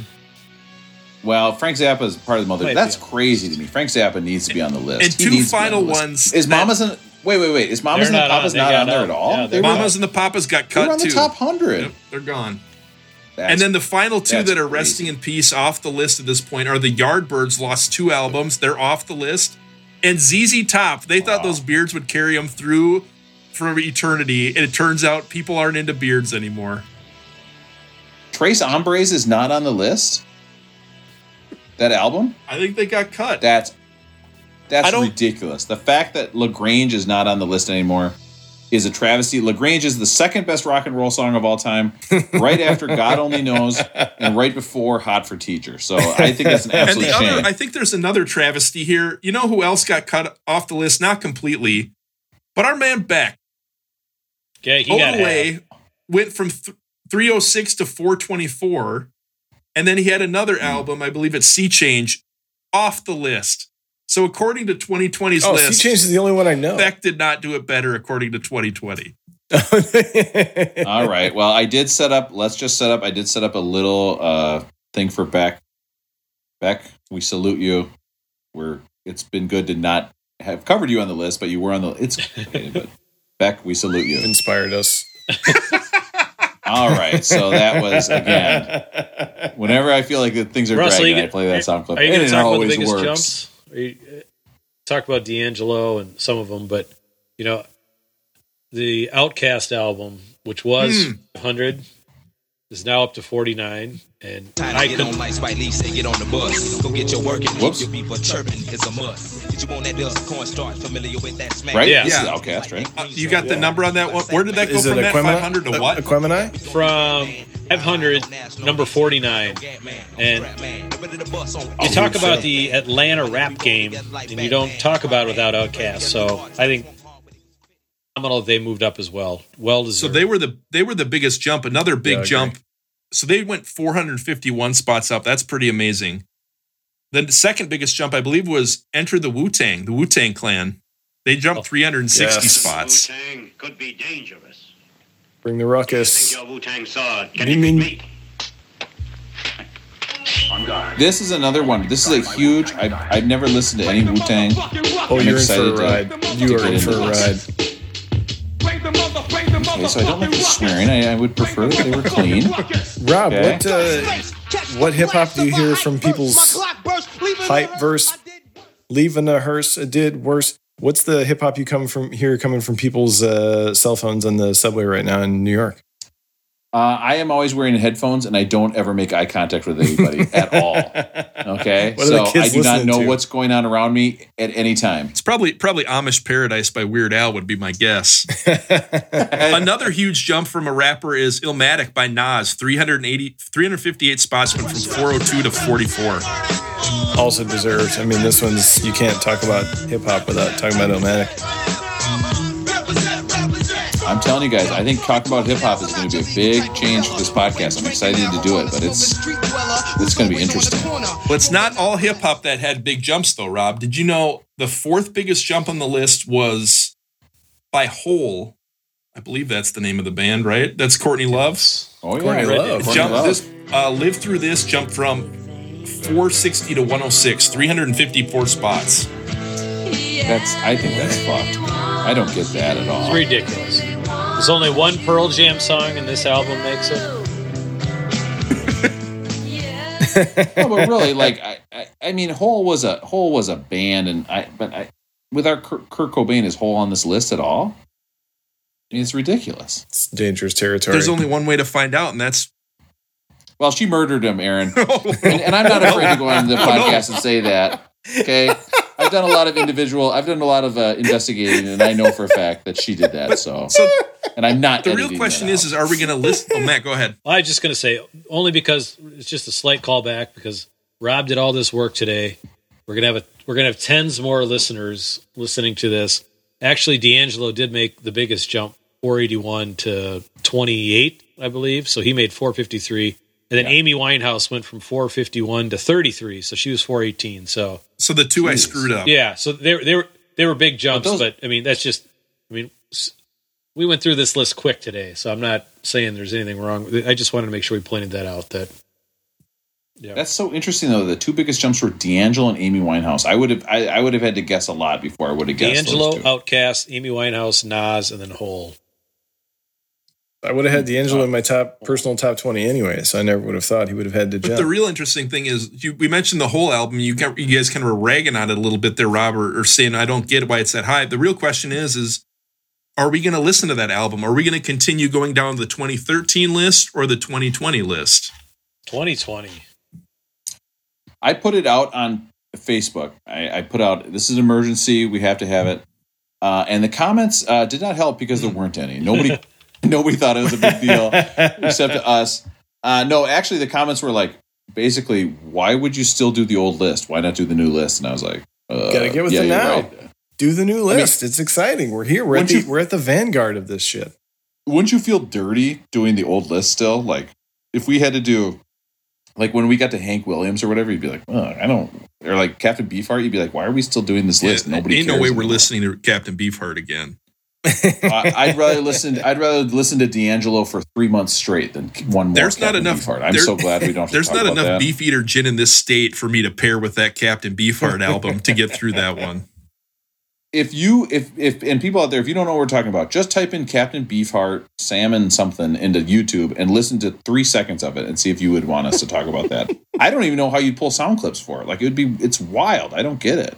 Well, Frank Zappa is part of the Mother. Might That's be. crazy to me. Frank Zappa needs to be on the list. and He two needs to be on final ones Is that- Mamas and wait, wait, wait? Is Mamas They're and the not on. Papas not on there out. at all? Yeah, they they're Mamas and the Papas got they were cut on the too. top hundred. Yep, they're gone. And then the final two that are crazy. resting in peace off the list at this point are the Yardbirds lost two albums. They're off the list. And ZZ Top, they thought those beards would carry them through for eternity. And it turns out people aren't into beards anymore. Tres Hombres is not on the list. That album? I think they got cut. That's that's ridiculous. The fact that La Grange is not on the list anymore is a travesty. La Grange is the second best rock and roll song of all time, right after God Only Knows, and right before Hot for Teacher. So I think that's an and the shame. other, I think there's another travesty here. You know who else got cut off the list? Not completely, but our man Beck. Okay, he got half. Odelay went from th- 306 to 424. And then he had another Hmm. album, I believe it's Sea Change, off the list. So according to 2020's Oh, Sea list, Change is the only one I know. Beck did not do it better according to 2020. All right. Well, I did set up. Let's just set up. I did set up a little uh, thing for Beck. Beck, we salute you. We're. It's been good to not have covered you on the list, but you were on the. It's okay, but Beck, we salute you. Inspired us. All right, so that was again. Whenever I feel like things are Russell, dragging, you I play that sound clip, Are you and going it to talk about the always biggest works. jumps? You, talk about D'Angelo and some of them, but you know, the OutKast album, which was Hmm. 100, is now up to 49, and Time I to get on couldn't. like Spike Lee say get on the bus. Go get your work and Whoops. your people chirping is a must. Get you on that dust cornstarch familiar with that smack. Right? Yeah. This is Yeah. OutKast, right? Uh, you got the number on that one? Where did that go Is it from? That 500 to what? Aquemini? From 500, number 49, and you talk about the Atlanta rap game, and you don't talk about it without OutKast. So I think phenomenal they moved up as well. Well deserved. So they were the they were the biggest jump. Another big Yeah, I agree. jump. So they went 451 spots up. That's pretty amazing. Then the second biggest jump, I believe, was Enter the Wu Tang, the Wu Tang Clan. They jumped 360 Yes. spots. Wu-Tang could be dangerous. Bring the Think ruckus. your Wu-Tang sword can You it mean- be? On guard. This is another one. This is a huge. I've, I've never listened to any Wu Tang. Oh, I'm you're in for excited a to- ride. You to are get in for a into ride. This. Okay, so I don't like the swearing. I, I would prefer that they were clean. Rob, Okay. what uh, what hip hop do you hear from people's hype verse? Leaving a hearse uh, did worse. What's the hip hop you come from here coming from people's uh, cell phones on the subway right now in New York? Uh, I am always wearing headphones, and I don't ever make eye contact with anybody at all. Okay, What so I do not know to? what's going on around me at any time. It's probably probably Amish Paradise by Weird Al would be my guess. Another huge jump from a rapper is Illmatic by Nas. 380, 358 spots went from 402 to 44. Also deserved. I mean, this one's you can't talk about hip hop without talking about Illmatic. I'm telling you guys, I think talk about hip hop is going to be a big change for this podcast. I'm excited to do it, but it's it's going to be interesting. But it's not all hip hop that had big jumps, though, Rob. Did you know the fourth biggest jump on the list was by Hole? I believe that's the name of the band, right? That's Courtney Love's. Oh yeah, Courtney right. Love. Courtney Jump Love. this, uh, live through this. Jump from 460 to 106, 354 spots. That's I think that's fucked. I don't get that at all. It's ridiculous. There's only one Pearl Jam song, and this album makes it. no, but really, like I, I, I mean, Hole was a Hole was a band, and I, but I, without Kurt, Kurt Cobain, is Hole on this list at all? I mean, it's ridiculous. It's dangerous territory. There's only one way to find out, and that's Well, she murdered him, Aaron, and, and I'm not afraid to go on the oh, podcast and say that. Okay, I've done a lot of individual. I've done a lot of uh, investigating, and I know for a fact that she did that. So, so. and I'm not. The real question that is: out. Is are we going to list? Oh, Matt, go ahead. I was just going to say, only because it's just a slight callback because Rob did all this work today. We're gonna have a we're gonna have tens more listeners listening to this. Actually, D'Angelo did make the biggest jump, 481 to 28, I believe. So he made 453, and then Amy Winehouse went from 451 to 33, so she was 418. So So the two I screwed up. yeah, so they they were they were big jumps, But but, I mean that's just I mean we went through this list quick today, so I'm not saying there's anything wrong. I just wanted to make sure we pointed that out. That yeah, That's so interesting, though. The two biggest jumps were D'Angelo and Amy Winehouse. I would have, I, I would have had to guess a lot before I would have guessed D'Angelo, those two. OutKast, Amy Winehouse, Nas, and then Hole. I would have had D'Angelo in my top personal top twenty anyway, so I never would have thought he would have had to But jump. the real interesting thing is, you, we mentioned the whole album. You, got, you guys kind of were ragging on it a little bit there, Rob, or, or saying I don't get why it's that high. The real question is, is are we going to listen to that album? Are we going to continue going down the 2013 list or the 2020 list? 2020. I put it out on Facebook. I, I put out this is an emergency. We have to have it. Uh, and the comments uh, did not help because there weren't any. Nobody, nobody thought it was a big deal except us. Uh, no, actually, the comments were like basically, "Why would you still do the old list? Why not do the new list?" And I was like, uh, Gotta get with yeah, it now. right. Do the new list. it's exciting. We're here. We're at the you- we're at the vanguard of this shit. Wouldn't you feel dirty doing the old list still? Like if we had to do. Like when we got to Hank Williams or whatever, you'd be like, oh, I don't, or like Captain Beefheart, you'd be like, why are we still doing this list? Yeah, Nobody ain't cares no way we're anymore. listening to Captain Beefheart again. I- I'd rather listen. I'd rather listen to D'Angelo for three months straight than one more. There's not Captain enough. Beefheart. I'm there- so glad we don't. Have to There's not enough that. Beefeater gin in this state for me to pair with that Captain Beefheart album to get through that one. if you if if and people out there, if you don't know what we're talking about, just type in Captain Beefheart salmon something into YouTube and listen to three seconds of it and see if you would want us to talk about that. I don't even know how you pull sound clips for it. Like it would be, it's wild. I don't get it.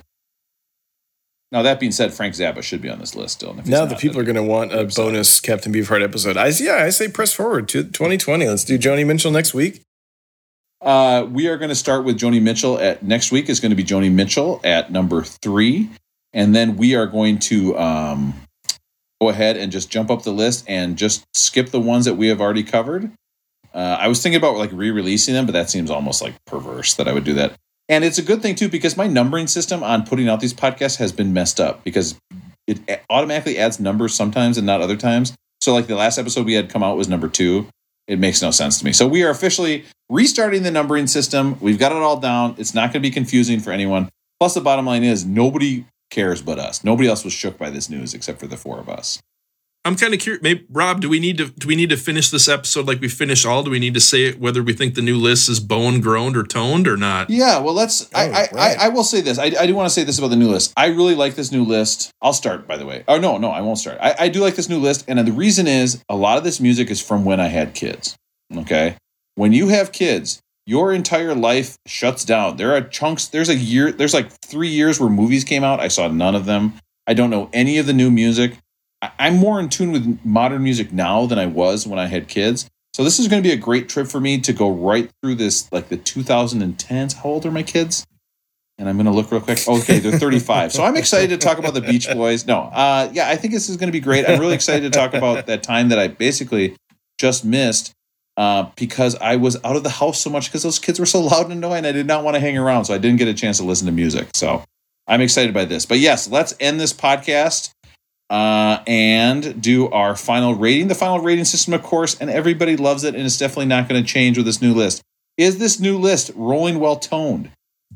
Now that being said, Frank Zappa should be on this list still. and if he's Now the people are going to want a bonus Captain Beefheart episode. I yeah, I say press forward to 2020. Let's do Joni Mitchell next week. Uh, we are going to start with Joni Mitchell at next week is going to be Joni Mitchell at number three, and then we are going to um, go ahead and just jump up the list and just skip the ones that we have already covered. Uh, I was thinking about like re-releasing them, but that seems almost like perverse that I would do that. And it's a good thing too because my numbering system on putting out these podcasts has been messed up because it automatically adds numbers sometimes and not other times. So like the last episode we had come out was number two. It makes no sense to me. So we are officially restarting the numbering system. We've got it all down. It's not going to be confusing for anyone. Plus, the bottom line is nobody cares but us. Nobody else was shook by this news except for the four of us. I'm kind of curious. Maybe Rob, do we need to do we need to finish this episode like we finish all? Do we need to say it, whether we think the new list is bone groaned or toned or not? Yeah, well, let's. I, Oh, I, right. I, I will say this. I, I do want to say this about the new list. I really like this new list. I'll start, by the way. Oh no, no, I won't start. I, I do like this new list, and the reason is a lot of this music is from when I had kids. Okay, when you have kids, your entire life shuts down. There are chunks. There's a year. There's like three years where movies came out. I saw none of them. I don't know any of the new music. I'm more in tune with modern music now than I was when I had kids. So this is going to be a great trip for me to go right through this, like the 2010s. How old are my kids? And I'm going to look real quick. Okay, they're 35. so I'm excited to talk about the Beach Boys. No, uh, yeah, I think this is going to be great. I'm really excited to talk about that time that I basically just missed uh, because I was out of the house so much because those kids were so loud and annoying. I did not want to hang around, so I didn't get a chance to listen to music. So I'm excited by this. But yes, let's end this podcast uh, and do our final rating. The final rating system, of course, and everybody loves it, and it's definitely not going to change with this new list. Is this new list rolling well toned?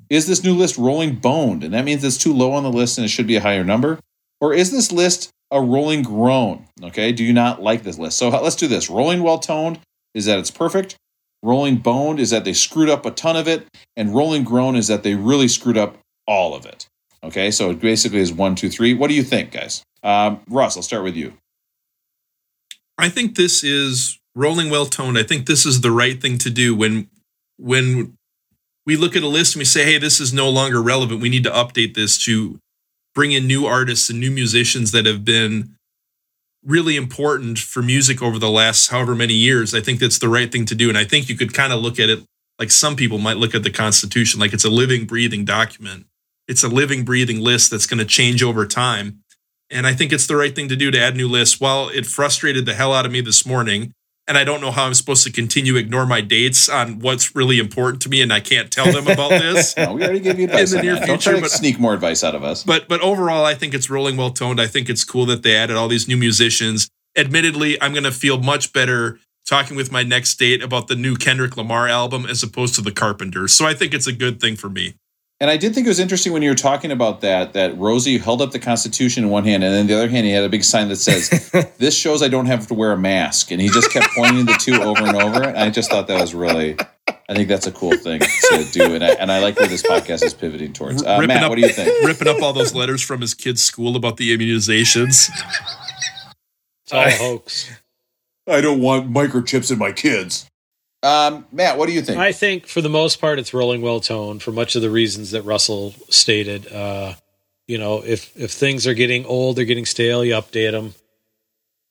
Is this new list rolling boned? And that means it's too low on the list and it should be a higher number. Or is this list a rolling groan? Okay. Do you not like this list? So let's do this. Rolling well toned is that it's perfect. Rolling boned is that they screwed up a ton of it. And rolling groan is that they really screwed up all of it. Okay. So it basically is one, two, three. What do you think, guys? Um, Russ, I'll start with you. I think this is rolling well toned. I think this is the right thing to do when when we look at a list and we say, hey, this is no longer relevant. We need to update this to bring in new artists and new musicians that have been really important for music over the last however many years. I think that's the right thing to do. And I think you could kind of look at it like some people might look at the Constitution, like it's a living, breathing document. It's a living, breathing list that's going to change over time. And I think it's the right thing to do to add new lists. While it frustrated the hell out of me this morning, and I don't know how I'm supposed to continue to ignore my dates on what's really important to me, and I can't tell them about this. No, we already gave you advice In the near that. Don't future, to but- sneak more advice out of us. But but overall, I think it's rolling well toned. I think it's cool that they added all these new musicians. Admittedly, I'm going to feel much better talking with my next date about the new Kendrick Lamar album as opposed to the Carpenters. So I think it's a good thing for me. And I did think it was interesting when you were talking about that, that Rosie held up the Constitution in one hand, and then the other hand, he had a big sign that says, This shows I don't have to wear a mask. And he just kept pointing the two over and over. And I just thought that was really, I think that's a cool thing to do. And I, and I like where this podcast is pivoting towards. Uh, Ripping Matt, up- what do you think? Ripping up all those letters from his kid's school about the immunizations. It's all a hoax. I don't want microchips in my kids. Um, Matt, what do you think? I think for the most part, it's rolling well toned for much of the reasons that Russell stated. Uh, you know, if if things are getting old, they're getting stale, you update them.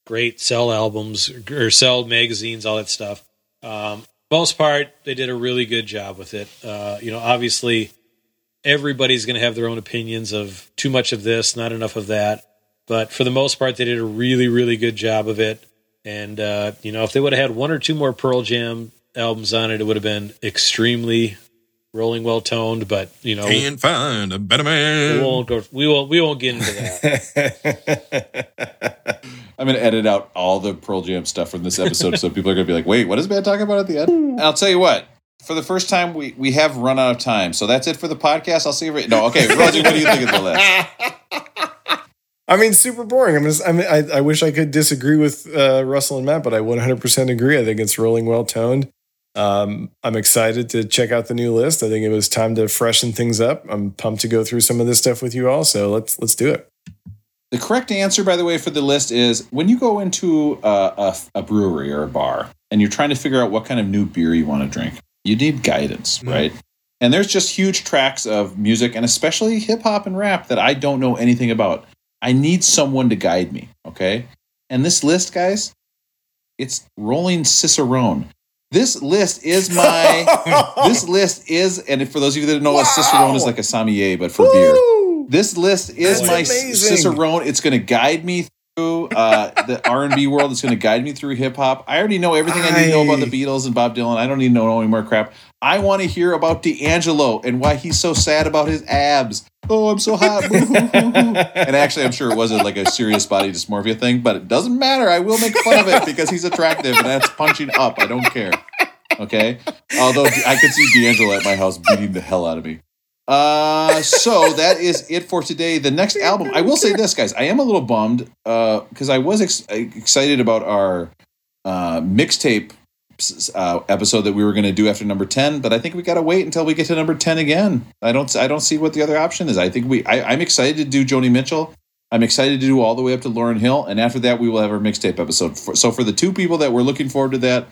Great, sell albums or sell magazines, all that stuff. Um, most part, they did a really good job with it. Uh, you know, obviously, everybody's going to have their own opinions of too much of this, not enough of that. But for the most part, they did a really, really good job of it. And uh, you know, if they would have had one or two more Pearl Jam albums on it, it would have been extremely rolling well toned. But you know, Can't find a better we man. won't go. We won't. We won't get into that. I'm going to edit out all the Pearl Jam stuff from this episode so people are going to be like, wait, what is Matt talking about at the end? I'll tell you what. For the first time, we, we have run out of time. So that's it for the podcast. I'll see you. Right- no, okay. Rosie, what do you think of the list? I mean, super boring. I'm just, I mean, I, I wish I could disagree with uh, Russell and Matt, but I 100% agree. I think it's rolling well toned. Um, I'm excited to check out the new list. I think it was time to freshen things up. I'm pumped to go through some of this stuff with you all. So let's let's do it. The correct answer, by the way, for the list is when you go into a, a, a brewery or a bar and you're trying to figure out what kind of new beer you want to drink, you need guidance, right? And there's just huge tracks of music and especially hip hop and rap that I don't know anything about. I need someone to guide me, okay? And this list, guys, it's Rolling Cicerone. This list is my. this list is, and for those of you that don't know, a Cicerone is like a sommelier, but for beer. This list is That's my amazing. Cicerone. It's going to guide me through uh, the R and B world. It's going to guide me through hip hop. I already know everything I need to know about the Beatles and Bob Dylan. I don't need to know any more crap. I want to hear about D'Angelo and why he's so sad about his abs. Oh, I'm so hot. And actually, I'm sure it wasn't like a serious body dysmorphia thing, but it doesn't matter. I will make fun of it because he's attractive and that's punching up. I don't care. Okay. Although I could see D'Angelo at my house beating the hell out of me. Uh, so that is it for today. The next album, I will say this, guys. I am a little bummed because I was ex- excited about our uh, mixtape uh, episode that we were going to do after number ten, but I think we got to wait until we get to number ten again. I don't, I don't see what the other option is. I think we, I, I'm excited to do Joni Mitchell. I'm excited to do all the way up to Lauryn Hill, and after that, we will have our mixtape episode. For, so for the two people that were looking forward to that,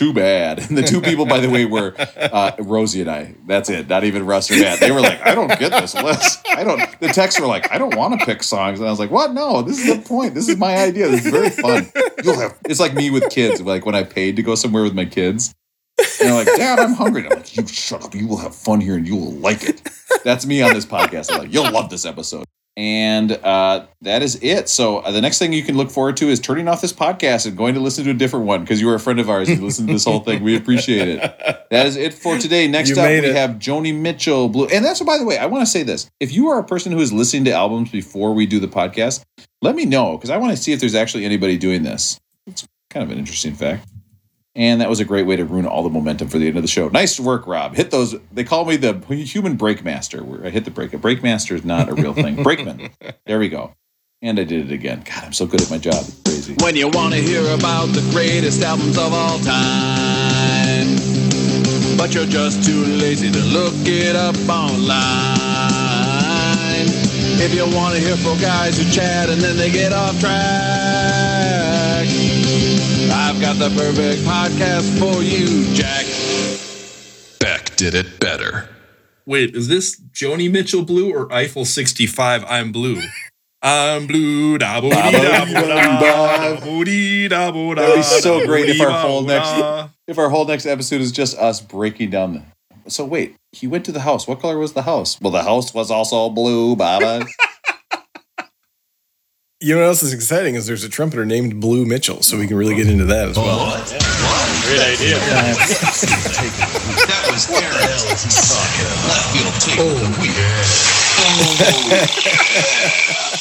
too bad. And the two people, by the way, were uh, Rosie and I. That's it. Not even Russ or Matt. They were like, I don't get this list. I don't. The texts were like, I don't want to pick songs. And I was like, What? No, this is the point. This is my idea. This is very fun. You'll have. It's like me with kids. Like when I paid to go somewhere with my kids. And they're like, Dad, I'm hungry. And I'm like, You shut up. You will have fun here and you will like it. That's me on this podcast. I'm like, You'll love this episode. And uh, that is it. So uh, the next thing you can look forward to is turning off this podcast and going to listen to a different one because you were a friend of ours. You listened to this whole thing. We appreciate it. That is it for today. Next You up, we it. have Joni Mitchell. Blue, and that's by the way, I want to say this: if you are a person who is listening to albums before we do the podcast, let me know because I want to see if there's actually anybody doing this. It's kind of an interesting fact. And that was a great way to ruin all the momentum for the end of the show. Nice work, Rob. Hit those. They call me the human brake master. Where I hit the brake. A brake master is not a real thing. Brakeman. There we go. And I did it again. God, I'm so good at my job. It's crazy. When you want to hear about the greatest albums of all time, but you're just too lazy to look it up online. If you want to hear four guys who chat and then they get off track, got the perfect podcast for you, Jack. Beck did it better. Wait, is this Joni Mitchell blue or Eiffel 65 I'm blue? I'm blue. Da boo dee da boo da. da boo dee da boo da. That'd be so great if our whole next if our whole next episode is just us breaking down the. So wait, he went to the house. What color was the house? Well, the house was also blue, Baba. You know what else is exciting is there's a trumpeter named Blue Mitchell, so we can really get into that as well. What? Great idea. That was Aaron. Left field take. Oh, we.